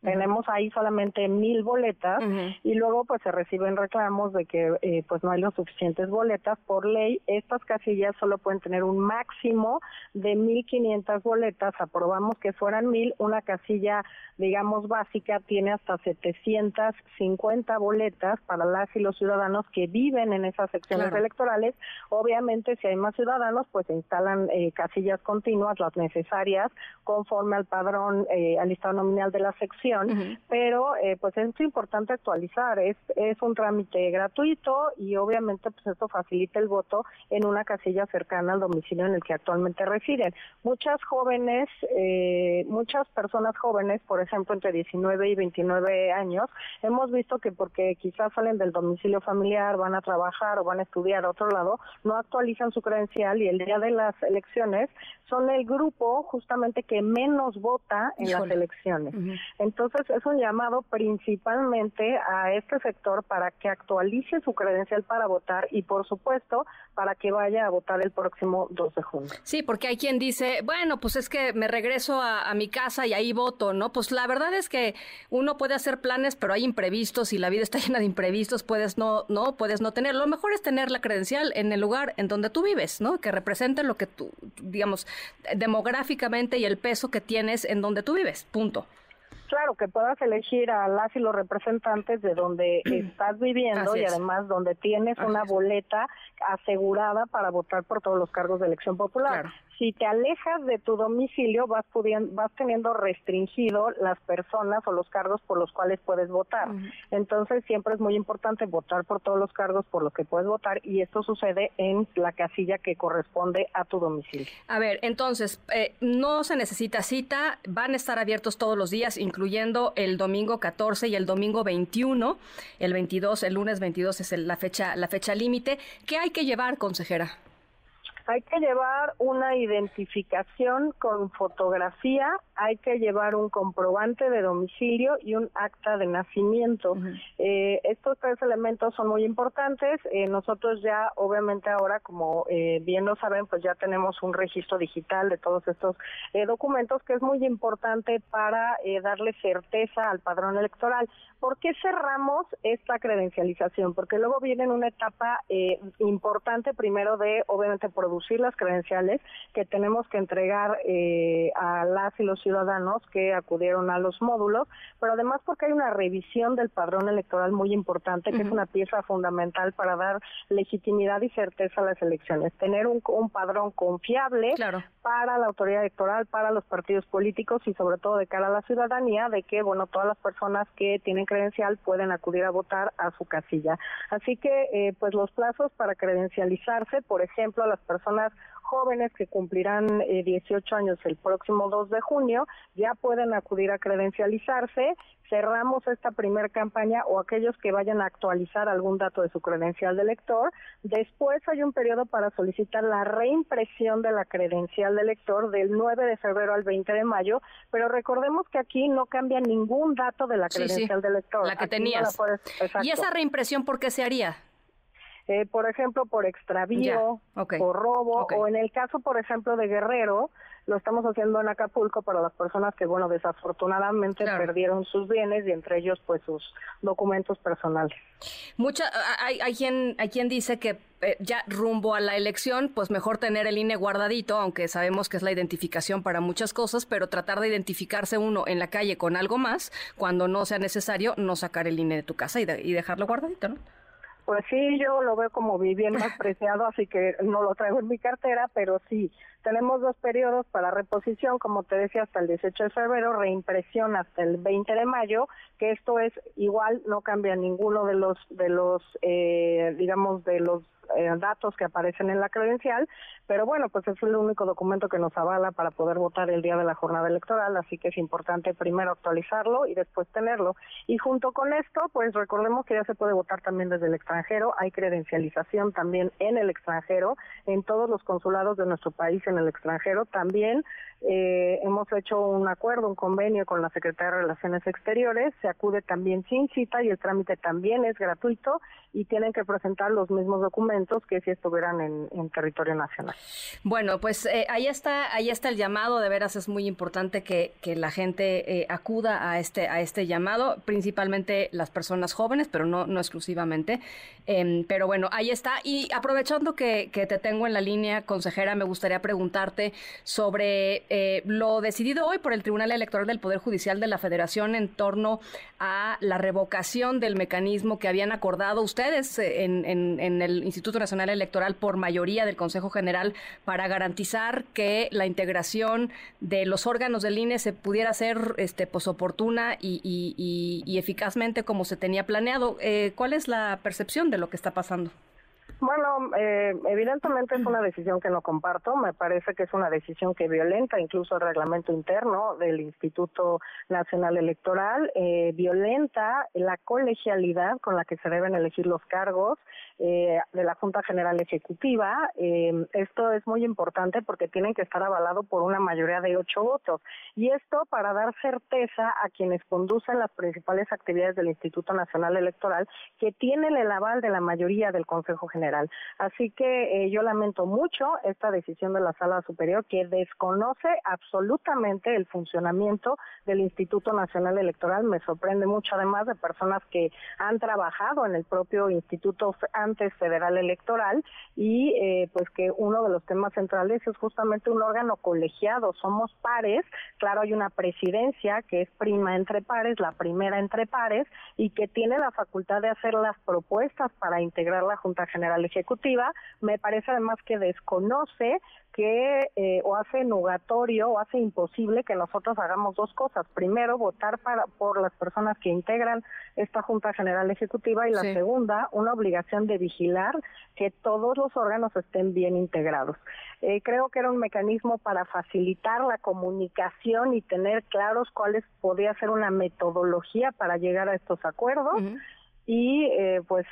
Tenemos ahí solamente mil boletas y luego pues se reciben reclamos de que eh, pues no hay las suficientes boletas. Por ley, estas casillas solo pueden tener un máximo de mil quinientas boletas. Aprobamos que fueran mil. Una casilla, digamos, básica tiene hasta setecientas cincuenta boletas para las y los ciudadanos que viven en esas secciones electorales. Obviamente, si hay más ciudadanos, pues se instalan eh, casillas continuas, las necesarias, conforme al padrón, eh, al listado nominal de la sección pero eh, pues es importante actualizar, es, es un trámite gratuito y obviamente pues esto facilita el voto en una casilla cercana al domicilio en el que actualmente residen. Muchas jóvenes, eh, muchas personas jóvenes, por ejemplo entre 19 y 29 años, hemos visto que porque quizás salen del domicilio familiar, van a trabajar o van a estudiar a otro lado, no actualizan su credencial y el día de las elecciones son el grupo justamente que menos vota en las elecciones. Entonces es un llamado principalmente a este sector para que actualice su credencial para votar y por supuesto para que vaya a votar el próximo 2 de junio. Sí, porque hay quien dice, bueno, pues es que me regreso a, mi casa y ahí voto, ¿no? Pues la verdad es que uno puede hacer planes, pero hay imprevistos y la vida está llena de imprevistos, puedes no, no, puedes no tener. Lo mejor es tener la credencial en el lugar en donde tú vives, ¿no? Que represente lo que tú, digamos, demográficamente y el peso que tienes en donde tú vives, punto claro, que puedas elegir a las y los representantes de donde estás viviendo y además donde tienes una boleta asegurada para votar por todos los cargos de elección popular si te alejas de tu domicilio vas pudiendo, vas teniendo restringido las personas o los cargos por los cuales puedes votar. Entonces siempre es muy importante votar por todos los cargos por los que puedes votar y esto sucede en la casilla que corresponde a tu domicilio. A ver, entonces eh, no se necesita cita, van a estar abiertos todos los días, incluyendo el domingo 14 y el domingo 21, el 22, el lunes 22 es la fecha la fecha límite. ¿Qué hay que llevar, consejera? Hay que llevar una identificación con fotografía, hay que llevar un comprobante de domicilio y un acta de nacimiento. eh, estos tres elementos son muy importantes. Eh, nosotros ya, obviamente ahora, como eh, bien lo saben, pues ya tenemos un registro digital de todos estos eh, documentos que es muy importante para eh, darle certeza al padrón electoral. ¿Por qué cerramos esta credencialización? Porque luego viene una etapa eh, importante primero de, obviamente, producir las credenciales que tenemos que entregar eh, a las y los ciudadanos que acudieron a los módulos, pero además porque hay una revisión del padrón electoral muy importante, que es una pieza fundamental para dar legitimidad y certeza a las elecciones. Tener un, un padrón confiable para la autoridad electoral, para los partidos políticos y sobre todo de cara a la ciudadanía, de que, bueno, todas las personas que tienen credencial pueden acudir a votar a su casilla. Así que, eh, pues los plazos para credencializarse, por ejemplo, las personas jóvenes que cumplirán 18 eh, años el próximo 2 de junio ya pueden acudir a credencializarse. Cerramos esta primera campaña o aquellos que vayan a actualizar algún dato de su credencial de elector. Después hay un periodo para solicitar la reimpresión de la credencial de elector del 9 de febrero al 20 de mayo, pero recordemos que aquí no cambia ningún dato de la credencial de elector. La que tenías. ¿Y esa reimpresión por qué se haría? Eh, por ejemplo, por extravío, por robo, o en el caso, por ejemplo, de Guerrero, lo estamos haciendo en Acapulco para las personas que, bueno, desafortunadamente perdieron sus bienes y entre ellos, pues, sus documentos personales. Mucha, hay, hay, quien, hay quien dice que eh, ya rumbo a la elección, pues mejor tener el INE guardadito, aunque sabemos que es la identificación para muchas cosas, pero tratar de identificarse uno en la calle con algo más, cuando no sea necesario, no sacar el INE de tu casa y, y dejarlo guardadito, ¿no? Pues sí, yo lo veo como bien más preciado, así que no lo traigo en mi cartera, pero sí, Tenemos dos periodos para reposición, como te decía, hasta el 18 de febrero, reimpresión hasta el 20 de mayo, que esto es igual, no cambia ninguno de los, de los, eh, digamos, de los eh, datos que aparecen en la credencial, pero bueno, pues es el único documento que nos avala para poder votar el día de la jornada electoral, así que es importante primero actualizarlo y después tenerlo. Y junto con esto, pues recordemos que ya se puede votar también desde el extranjero, hay credencialización también en el extranjero, en todos los consulados de nuestro país en el extranjero, también eh, hemos hecho un acuerdo, un convenio con la Secretaría de Relaciones Exteriores, se acude también sin cita y el trámite también es gratuito y tienen que presentar los mismos documentos que si estuvieran en, territorio nacional. Bueno, pues eh, ahí está, ahí está el llamado, de veras es muy importante que, que la gente eh, acuda a este, a este llamado, principalmente las personas jóvenes, pero no, no exclusivamente. Em, pero bueno, ahí está. Y aprovechando que, que te tengo en la línea, consejera, me gustaría preguntarte sobre eh, lo decidido hoy por el Tribunal Electoral del Poder Judicial de la Federación en torno a la revocación del mecanismo que habían acordado ustedes eh, en, el Instituto Nacional Electoral por mayoría del Consejo General para garantizar que la integración de los órganos del INE se pudiera hacer este, pues, oportuna y, eficazmente como se tenía planeado. Eh, ¿Cuál es la percepción de lo que está pasando? Bueno, eh, evidentemente es una decisión que no comparto. Me parece que es una decisión que violenta incluso el reglamento interno del Instituto Nacional Electoral, eh, violenta la colegialidad con la que se deben elegir los cargos eh, de la Junta General Ejecutiva. esto es muy importante porque tienen que estar avalado por una mayoría de ocho votos. Y esto para dar certeza a quienes conducen las principales actividades del Instituto Nacional Electoral, que tienen el aval de la mayoría del Consejo General. Así que eh, yo lamento mucho esta decisión de la Sala Superior que desconoce absolutamente el funcionamiento del Instituto Nacional Electoral. Me sorprende mucho además de personas que han trabajado en el propio Instituto Federal Electoral y eh, pues que uno de los temas centrales es justamente un órgano colegiado. Somos pares, claro, hay una presidencia que es prima entre pares, la primera entre pares y que tiene la facultad de hacer las propuestas para integrar la Junta General Ejecutiva, me parece además que desconoce que eh, o hace nugatorio o hace imposible que nosotros hagamos dos cosas. Primero, votar para, por las personas que integran esta Junta General Ejecutiva y la segunda, una obligación de vigilar que todos los órganos estén bien integrados. Eh, creo que era un mecanismo para facilitar la comunicación y tener claros cuáles podía ser una metodología para llegar a estos acuerdos y eh, pues,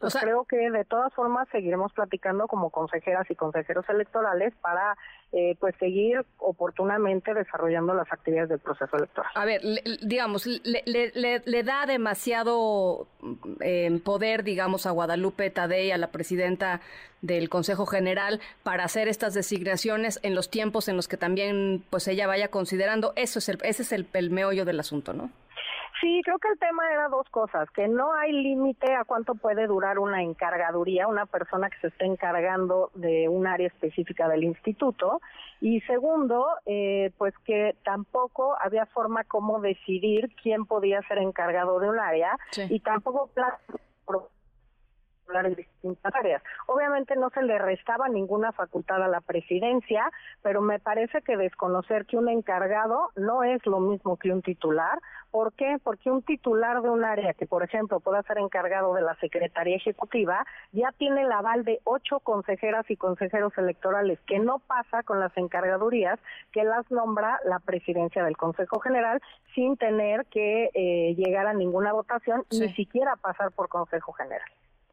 pues creo que de todas formas seguiremos platicando como consejeras y consejeros electorales para eh, pues seguir oportunamente desarrollando las actividades del proceso electoral. A ver, digamos, le, le, da demasiado em, poder, digamos, a Guadalupe Tadei, a la presidenta del Consejo General, para hacer estas designaciones en los tiempos en los que también pues ella vaya considerando. Eso es el, ese es el, el meollo del asunto, ¿no? Sí, creo que el tema era dos cosas, que no hay límite a cuánto puede durar una encargaduría, una persona que se esté encargando de un área específica del instituto, y segundo, eh, pues que tampoco había forma como decidir quién podía ser encargado de un área y tampoco en distintas áreas. Obviamente no se le restaba ninguna facultad a la presidencia, pero me parece que desconocer que un encargado no es lo mismo que un titular. ¿Por qué? Porque un titular de un área que, por ejemplo, pueda ser encargado de la Secretaría Ejecutiva, ya tiene el aval de ocho consejeras y consejeros electorales, que no pasa con las encargadurías que las nombra la presidencia del Consejo General sin tener que eh, llegar a ninguna votación, ni siquiera pasar por Consejo General.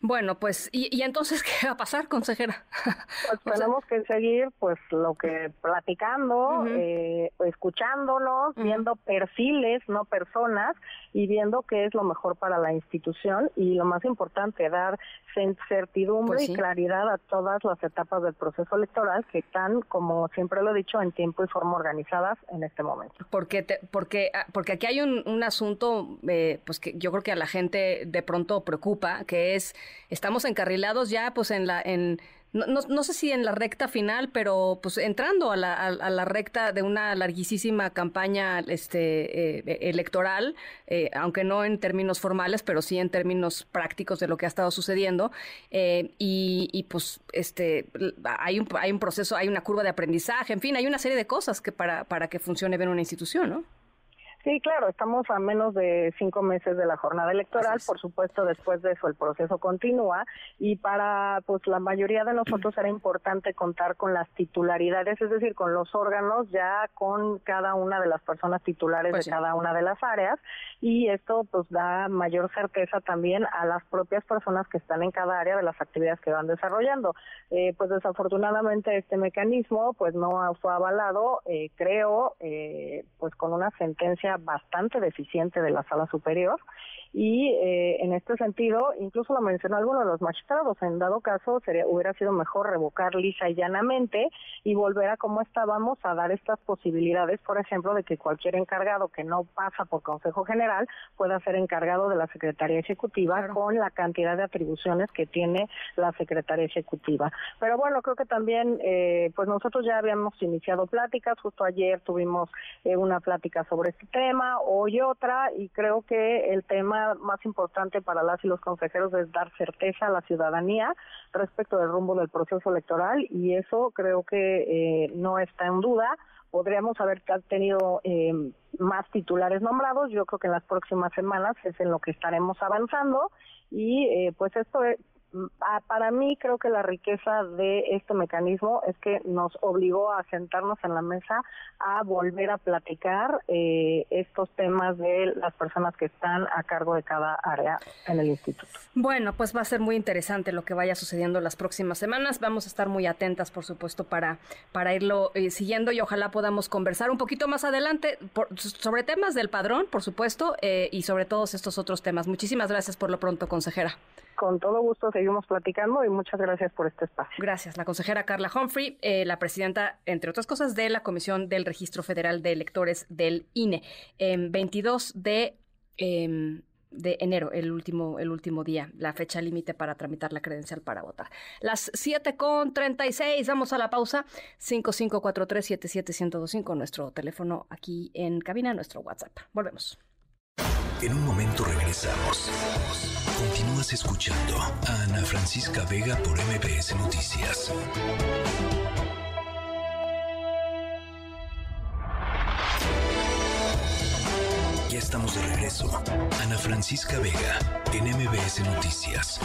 Bueno, pues, ¿y, entonces qué va a pasar, consejera? Pues tenemos que seguir, pues, lo que platicando, eh, escuchándonos, viendo perfiles, no personas, y viendo qué es lo mejor para la institución y lo más importante, dar certidumbre pues y claridad a todas las etapas del proceso electoral que están, como siempre lo he dicho, en tiempo y forma organizadas en este momento. Porque, porque, ah, porque aquí hay un, un asunto, eh, pues que yo creo que a la gente de pronto preocupa, que es estamos encarrilados ya pues en la en no, no, sé si en la recta final, pero pues entrando a la, a, la recta de una larguísima campaña este, eh, electoral, eh, aunque no en términos formales, pero sí en términos prácticos de lo que ha estado sucediendo. Eh, y, y, pues este, hay, un, hay un proceso, hay una curva de aprendizaje, en fin, hay una serie de cosas que para, para que funcione bien una institución, ¿no? Sí, claro, estamos a menos de cinco meses de la jornada electoral, por supuesto después de eso el proceso continúa y para pues la mayoría de nosotros era importante contar con las titularidades, es decir, con los órganos ya con cada una de las personas titulares pues de cada una de las áreas y esto pues da mayor certeza también a las propias personas que están en cada área de las actividades que van desarrollando. Eh, pues desafortunadamente este mecanismo pues no fue avalado, eh, creo, eh, pues con una sentencia bastante deficiente de la sala superior. Y eh, en este sentido, incluso lo mencionó alguno de los magistrados, en dado caso sería, hubiera sido mejor revocar lisa y llanamente y volver a como estábamos a dar estas posibilidades, por ejemplo, de que cualquier encargado que no pasa por Consejo General pueda ser encargado de la Secretaría Ejecutiva con la cantidad de atribuciones que tiene la Secretaría Ejecutiva. Pero bueno, creo que también, eh, pues nosotros ya habíamos iniciado pláticas, justo ayer tuvimos eh, una plática sobre este tema, hoy otra, y creo que el tema más importante para las y los consejeros es dar certeza a la ciudadanía respecto del rumbo del proceso electoral y eso creo que eh, no está en duda. Podríamos haber tenido eh, más titulares nombrados. Yo creo que en las próximas semanas es en lo que estaremos avanzando y eh, pues esto para mí creo que la riqueza de este mecanismo es que nos obligó a sentarnos en la mesa a volver a platicar eh, estos temas de las personas que están a cargo de cada área en el instituto. Bueno, pues va a ser muy interesante lo que vaya sucediendo las próximas semanas. Vamos a estar muy atentas, por supuesto, para, para irlo eh, siguiendo y ojalá podamos conversar un poquito más adelante sobre temas del padrón, por supuesto, eh, y sobre todos estos otros temas. Muchísimas gracias por lo pronto, consejera. Con todo gusto seguimos platicando y muchas gracias por este espacio. Gracias. La consejera Carla Humphrey, eh, la presidenta, entre otras cosas, de la Comisión del Registro Federal de Electores del INE. En 22 de... Em, de enero, el último, el último día, la fecha límite para tramitar la credencial para votar. Las 7 con 36, vamos a la pausa. 5543-77125, nuestro teléfono aquí en cabina, nuestro WhatsApp. Volvemos. En un momento regresamos. Continúas escuchando a Ana Francisca Vega por MPS Noticias. Ya estamos de regreso. Ana Francisca Vega en MBS Noticias.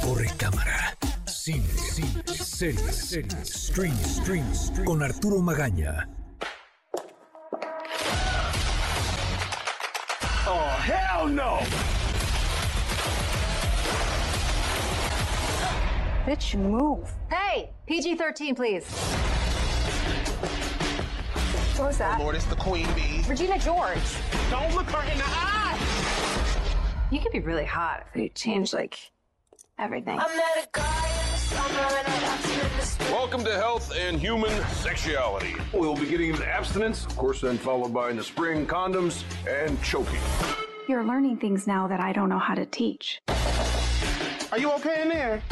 Corre cámara. Cine, cine, series, series, stream, stream. Con Arturo Magaña Oh, hell no! Bitch, move. Hey, PG 13, please. What was that? Oh Lord, it's the Queen Bee. Regina George. Don't look her in the eye! You could be really hot if you change, like, everything. Welcome to Health and Human Sexuality. We'll be getting into abstinence, of course, then followed by in the spring condoms and choking. You're learning things now that I don't know how to teach. Are you okay in there?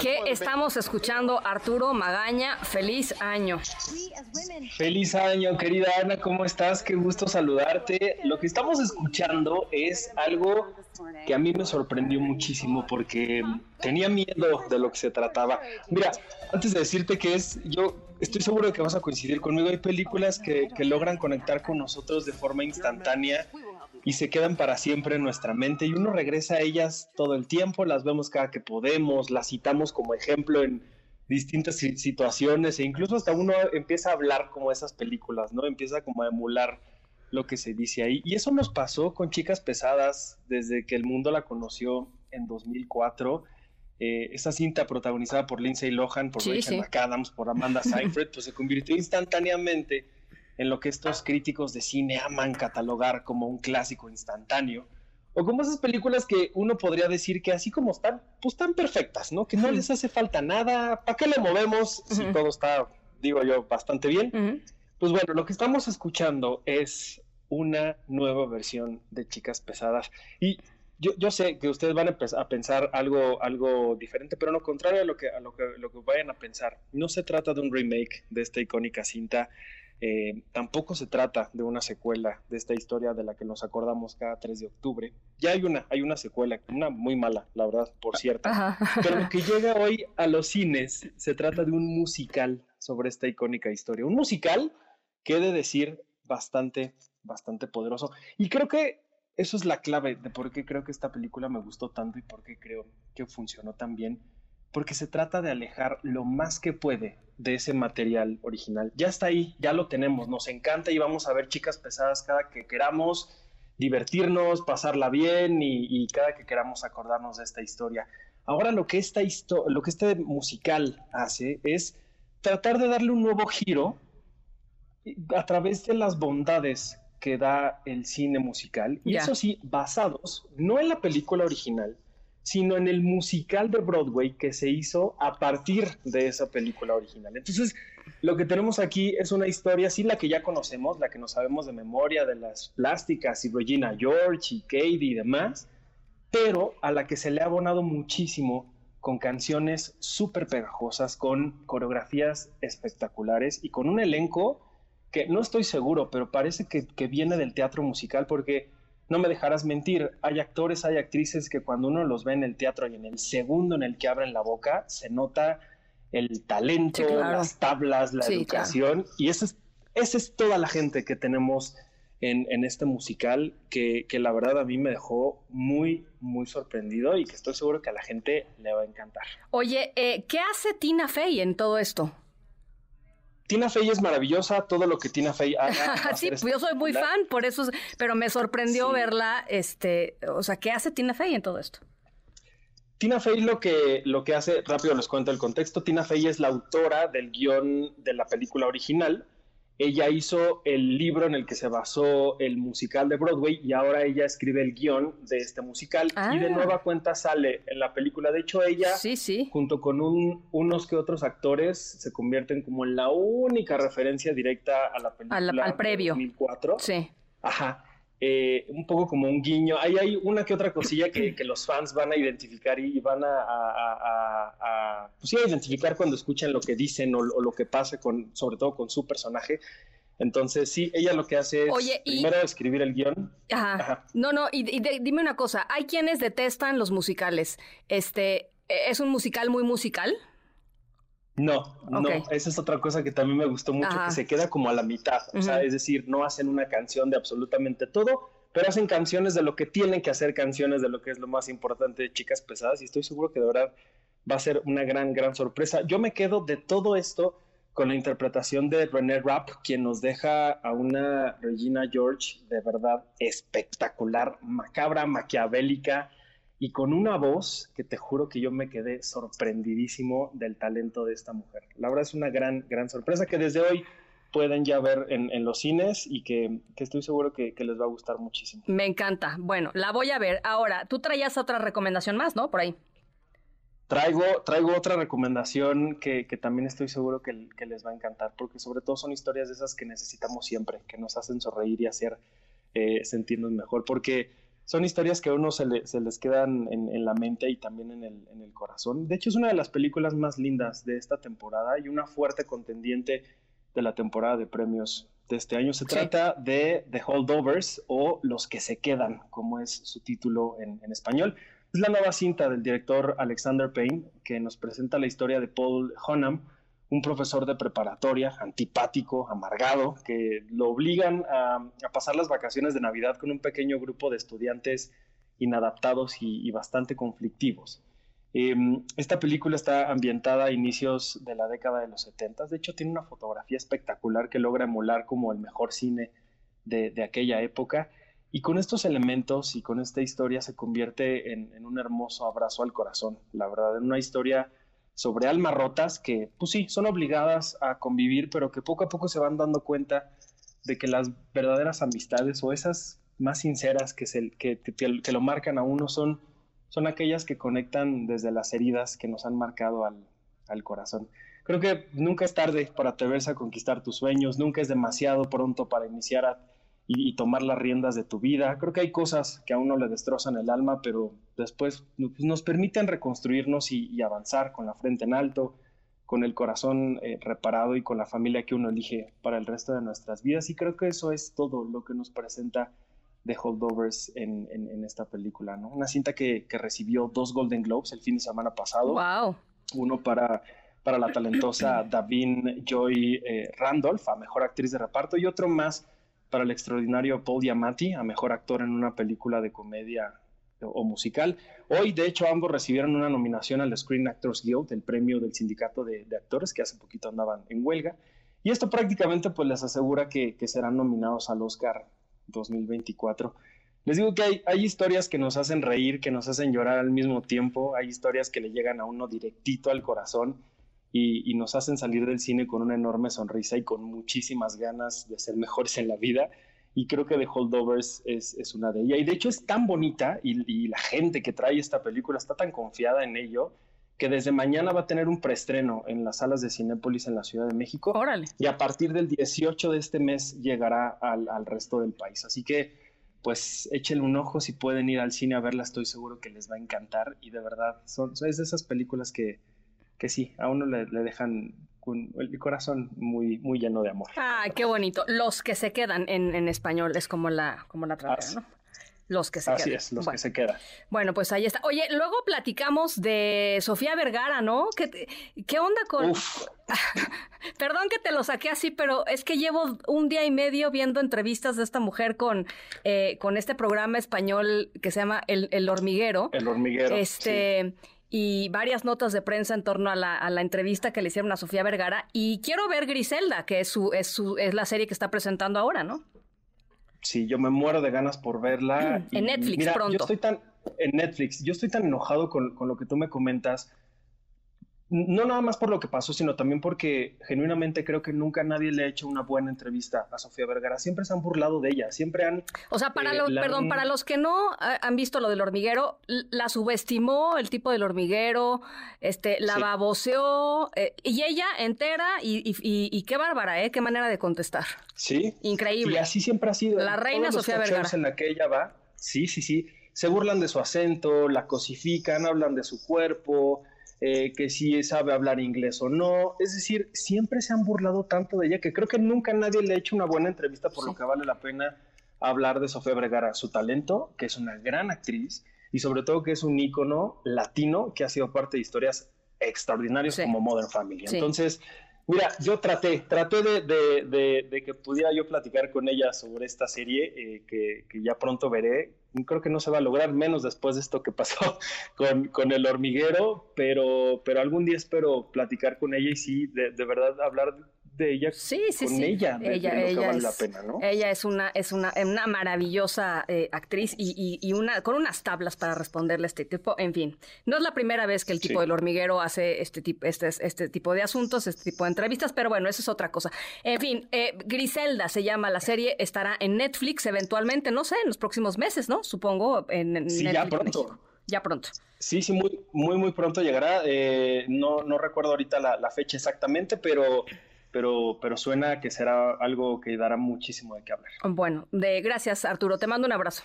¿Qué estamos escuchando, Arturo Magaña? Feliz año. Feliz año, querida Ana, ¿cómo estás? Qué gusto saludarte. Lo que estamos escuchando es algo que a mí me sorprendió muchísimo porque tenía miedo de lo que se trataba. Mira, antes de decirte que es, yo estoy seguro de que vas a coincidir conmigo. Hay películas que, que logran conectar con nosotros de forma instantánea y se quedan para siempre en nuestra mente y uno regresa a ellas todo el tiempo, las vemos cada que podemos, las citamos como ejemplo en distintas situaciones e incluso hasta uno empieza a hablar como esas películas, ¿no? Empieza como a emular lo que se dice ahí. Y eso nos pasó con Chicas Pesadas desde que el mundo la conoció en 2004. Eh, esa cinta protagonizada por Lindsay Lohan, por Rachel McAdams, por Amanda Seyfried, pues se convirtió instantáneamente en lo que estos críticos de cine aman catalogar como un clásico instantáneo, o como esas películas que uno podría decir que así como están, pues están perfectas, ¿no? Que no les hace falta nada, ¿para qué le movemos si todo está, digo yo, bastante bien? Pues bueno, lo que estamos escuchando es una nueva versión de Chicas Pesadas. Y yo, yo, sé que ustedes van a, pensar algo, algo diferente, pero lo contrario a lo que, a lo que, lo que vayan a pensar. No se trata de un remake de esta icónica cinta. Eh, tampoco se trata de una secuela de esta historia de la que nos acordamos cada 3 de octubre. Ya hay una, hay una secuela, una muy mala, la verdad, por cierto. Pero lo que llega hoy a los cines se trata de un musical sobre esta icónica historia. Un musical que he de decir bastante, bastante poderoso. Y creo que eso es la clave de por qué creo que esta película me gustó tanto y por qué creo que funcionó tan bien. Porque se trata de alejar lo más que puede de ese material original. Ya está ahí, ya lo tenemos, nos encanta y vamos a ver chicas pesadas cada que queramos divertirnos, pasarla bien y, cada que queramos acordarnos de esta historia. Ahora lo que, esta lo que este musical hace es tratar de darle un nuevo giro a través de las bondades que da el cine musical, y eso sí, basados no en la película original, sino en el musical de Broadway que se hizo a partir de esa película original. Entonces, lo que tenemos aquí es una historia, sí, la que ya conocemos, la que no sabemos de memoria, de las plásticas y Regina George y Katie y demás, pero a la que se le ha abonado muchísimo con canciones súper pegajosas, con coreografías espectaculares y con un elenco que no estoy seguro, pero parece que, viene del teatro musical porque no me dejarás mentir, hay actores, hay actrices que cuando uno los ve en el teatro y en el segundo en el que abren la boca, se nota el talento, las tablas, la educación, y esa es, esa es toda la gente que tenemos en, este musical, que, la verdad a mí me dejó muy, muy sorprendido y que estoy seguro que a la gente le va a encantar. Oye, eh, ¿qué hace Tina Fey en todo esto? Tina Fey es maravillosa, todo lo que Tina Fey haga. sí, yo soy muy fan, por eso, pero me sorprendió verla, este, o sea, ¿qué hace Tina Fey en todo esto? Tina Fey lo que, lo que hace, rápido les cuento el contexto, Tina Fey es la autora del guion de la película original, ella hizo el libro en el que se basó el musical de Broadway y ahora ella escribe el guion de este musical y de ah. nueva cuenta sale en la película. De hecho, ella, junto con unos que otros actores, se convierten como en la única referencia directa a la película al, al previo. 2004. Sí. Ajá. Eh, un poco como un guiño. Ahí hay una que otra cosilla que, los fans van a identificar y van a, pues identificar cuando escuchan lo que dicen o, lo que pasa con, sobre todo con su personaje. Entonces, sí, ella lo que hace es primero escribir el guion. Ajá. No, no, y, dime una cosa, hay quienes detestan los musicales. Este, ¿es un musical muy musical? No, no, esa es otra cosa que también me gustó mucho, que se queda como a la mitad, o sea, es decir, no hacen una canción de absolutamente todo, pero hacen canciones de lo que tienen que hacer canciones, de lo que es lo más importante de Chicas Pesadas, y estoy seguro que de verdad va a ser una gran, gran sorpresa. Yo me quedo de todo esto con la interpretación de René Rapp, quien nos deja a una Regina George de verdad espectacular, macabra, maquiavélica, y con una voz que te juro que yo me quedé sorprendidísimo del talento de esta mujer. La verdad es una gran, gran sorpresa que desde hoy pueden ya ver en, los cines y que, estoy seguro que, les va a gustar muchísimo. Me encanta. Bueno, la voy a ver. Ahora, tú traías otra recomendación más, ¿no? Por ahí. Traigo, traigo otra recomendación que, también estoy seguro que, les va a encantar, porque sobre todo son historias de esas que necesitamos siempre, que nos hacen sonreír y hacer eh, sentirnos mejor, porque son historias que a uno se, les quedan en, la mente y también en el, corazón. De hecho, es una de las películas más lindas de esta temporada y una fuerte contendiente de la temporada de premios de este año. Se trata de The Holdovers o Los que se quedan, como es su título en, en español. Es la nueva cinta del director Alexander Payne que nos presenta la historia de Paul Honham, un profesor de preparatoria, antipático, amargado, que lo obligan a, pasar las vacaciones de Navidad con un pequeño grupo de estudiantes inadaptados y, bastante conflictivos. Em, esta película está ambientada a inicios de la década de los 70. De hecho, tiene una fotografía espectacular que logra emular como el mejor cine de, aquella época. Y con estos elementos y con esta historia se convierte en, en un hermoso abrazo al corazón. La verdad, en una historia sobre almas rotas que, pues sí, son obligadas a convivir, pero que poco a poco se van dando cuenta de que las verdaderas amistades o esas más sinceras que, se, que, que, lo marcan a uno son, son aquellas que conectan desde las heridas que nos han marcado al, al corazón. Creo que nunca es tarde para atreverse a conquistar tus sueños, nunca es demasiado pronto para iniciar a y, tomar las riendas de tu vida. Creo que hay cosas que a uno le destrozan el alma, pero después pues, nos permiten reconstruirnos y, avanzar con la frente en alto, con el corazón eh, reparado y con la familia que uno elige para el resto de nuestras vidas. Y creo que eso es todo lo que nos presenta The Holdovers en, en, esta película, ¿no? Una cinta que, que, recibió dos Golden Globes el fin de semana pasado. ¡Wow! Uno para, para la talentosa Davin Joy eh, Randolph, a Mejor Actriz de Reparto, y otro más para el extraordinario Paul Diamatti, a mejor actor en una película de comedia o musical. Hoy, de hecho, ambos recibieron una nominación al Screen Actors Guild, el premio del sindicato de, actores que hace poquito andaban en huelga. Y esto prácticamente pues les asegura que, serán nominados al Oscar 2024. Les digo que hay, hay, historias que nos hacen reír, que nos hacen llorar al mismo tiempo, hay historias que le llegan a uno directito al corazón y, nos hacen salir del cine con una enorme sonrisa y con muchísimas ganas de ser mejores en la vida. Y creo que The Holdovers es, es una de ellas. Y de hecho es tan bonita y, la gente que trae esta película está tan confiada en ello que desde mañana va a tener un preestreno en las salas de Cinépolis en la Ciudad de México. Órale. Y a partir del 18 de este mes llegará al, al resto del país. Así que, pues, échenle un ojo si pueden ir al cine a verla. Estoy seguro que les va a encantar. Y de verdad, son, son es de esas películas que, que sí, a uno le, dejan con el corazón muy, muy lleno de amor. Ah, qué bonito. Los que se quedan en, español es como la, como la ¿no? Los que se Así quedan. es, los que se quedan. Bueno, pues ahí está. Oye, luego platicamos de Sofía Vergara, ¿no? ¿Qué, qué onda con...? Perdón que te lo saqué así, pero es que llevo un día y medio viendo entrevistas de esta mujer con, eh, con este programa español que se llama El, el Hormiguero. El Hormiguero. Este y varias notas de prensa en torno a la, a la, entrevista que le hicieron a Sofía Vergara. Y quiero ver Griselda, que es, su, es, su, es la serie que está presentando ahora, ¿no? Sí, yo me muero de ganas por verla. en Netflix pronto. Yo estoy tan, en Netflix, yo estoy tan enojado con, con lo que tú me comentas no nada más por lo que pasó, sino también porque genuinamente creo que nunca nadie le ha hecho una buena entrevista a Sofía Vergara. Siempre se han burlado de ella, siempre han... O sea, para, eh, perdón, para los que no han visto lo del hormiguero, la subestimó el tipo del hormiguero, este, la baboseó, eh, y ella entera, y, qué bárbara, ¿eh? Qué manera de contestar. Sí. Increíble. Y así siempre ha sido. La reina Sofía Vergara. en la que ella va, sí, sí, sí. Se burlan de su acento, la cosifican, hablan de su cuerpo, eh, que si sabe hablar inglés o no. Es decir, siempre se han burlado tanto de ella que creo que nunca nadie le ha hecho una buena entrevista por lo que vale la pena hablar de Sofía Vergara, su talento, que es una gran actriz y sobre todo que es un ícono latino que ha sido parte de historias extraordinarias como Modern Family. Entonces, Mira, yo traté, traté de, que pudiera yo platicar con ella sobre esta serie eh, que, ya pronto veré. Creo que no se va a lograr menos después de esto que pasó con, con el hormiguero, pero, pero algún día espero platicar con ella y sí, de, de verdad hablar de ella sí, sí, con sí. ella, ella, ella es, la pena, ¿no? Ella es una, es una, una maravillosa eh, actriz y, y, una, con unas tablas para responderle a este tipo. En fin, no es la primera vez que el tipo del hormiguero hace este tipo, este, este tipo de asuntos, este tipo de entrevistas, pero bueno, eso es otra cosa. En fin, eh, Griselda se llama la serie, estará en Netflix eventualmente, no sé, en los próximos meses, ¿no? Supongo, en, sí, ya pronto. Ya pronto. Sí, sí, muy, muy, muy pronto llegará. Eh, no, no recuerdo ahorita la, la fecha exactamente, pero pero, pero suena que será algo que dará muchísimo de qué hablar. Bueno, de, gracias Arturo, te mando un abrazo.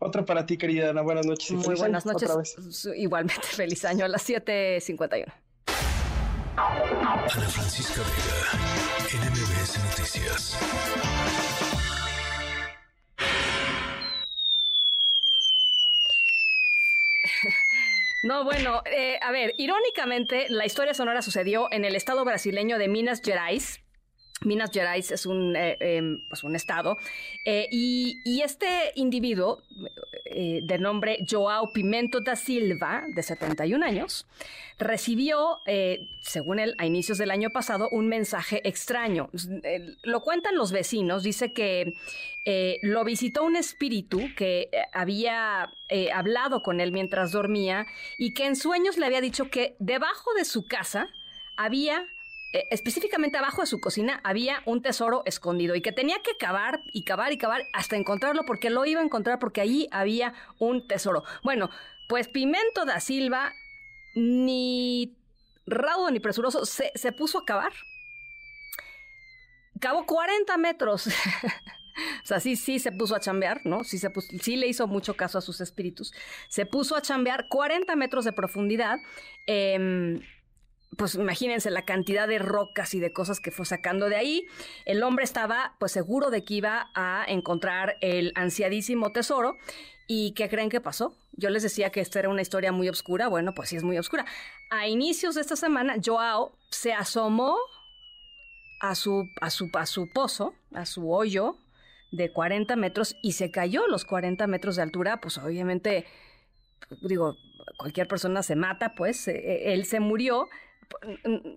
Otro para ti, querida Ana. Buenas noches. Muy buenas noches. Igualmente, feliz año a las 7.51. Ana Francisca Vega, NMBS Noticias. No, bueno, eh, a ver, irónicamente, la historia sonora sucedió en el estado brasileño de Minas Gerais. Minas Gerais es un, eh, em, pues un estado. Eh, y, y, este individuo, de nombre Joao Pimento da Silva, de 71 años, recibió, según él, a inicios del año pasado, un mensaje extraño. lo cuentan los vecinos, dice que eh, lo visitó un espíritu que eh, había eh, hablado con él mientras dormía y que en sueños le había dicho que debajo de su casa había específicamente abajo de su cocina había un tesoro escondido y que tenía que cavar y cavar y cavar hasta encontrarlo porque lo iba a encontrar porque allí había un tesoro. Bueno, pues Pimento da Silva, ni raudo ni presuroso, se, se puso a cavar. Cavó 40 metros O sea, sí, sí se puso a chambear, ¿no? Sí, se sí le hizo mucho caso a sus espíritus. Se puso a chambear 40 metros de profundidad. Em, pues imagínense la cantidad de rocas y de cosas que fue sacando de ahí. El hombre estaba pues seguro de que iba a encontrar el ansiadísimo tesoro. ¿Y qué creen que pasó? Yo les decía que esta era una historia muy oscura. Bueno, pues sí es muy oscura. A inicios de esta semana, Joao se asomó a su, a su, a su pozo, a su hoyo de 40 metros y se cayó los 40 metros de altura. Pues obviamente, digo, cualquier persona se mata, pues eh, él se murió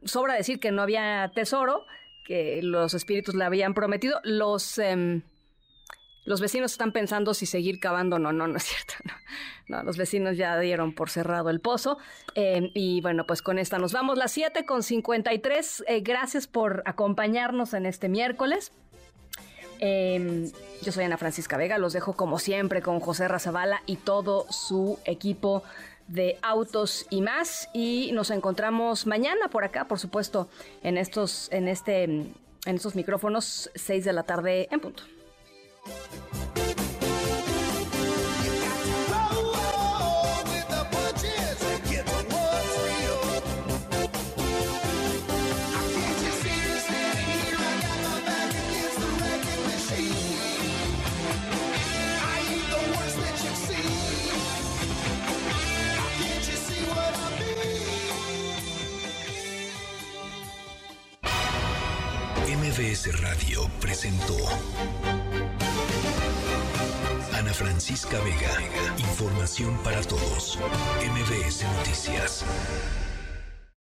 sobra decir que no había tesoro, que los espíritus le habían prometido. Los, em, los vecinos están pensando si seguir cavando. No, no, no es cierto. No, los vecinos ya dieron por cerrado el pozo. Em, y bueno, pues con esta nos vamos. Las 7 con 53. Eh, gracias por acompañarnos en este miércoles. Em, yo soy Ana Francisca Vega. Los dejo como siempre con José Razabala y todo su equipo de autos y más. Y nos encontramos mañana por acá, por supuesto, en estos, en este, en estos micrófonos, 6 de la tarde en punto. Radio presentó Ana Francisca Vega. Información para todos. MBS Noticias.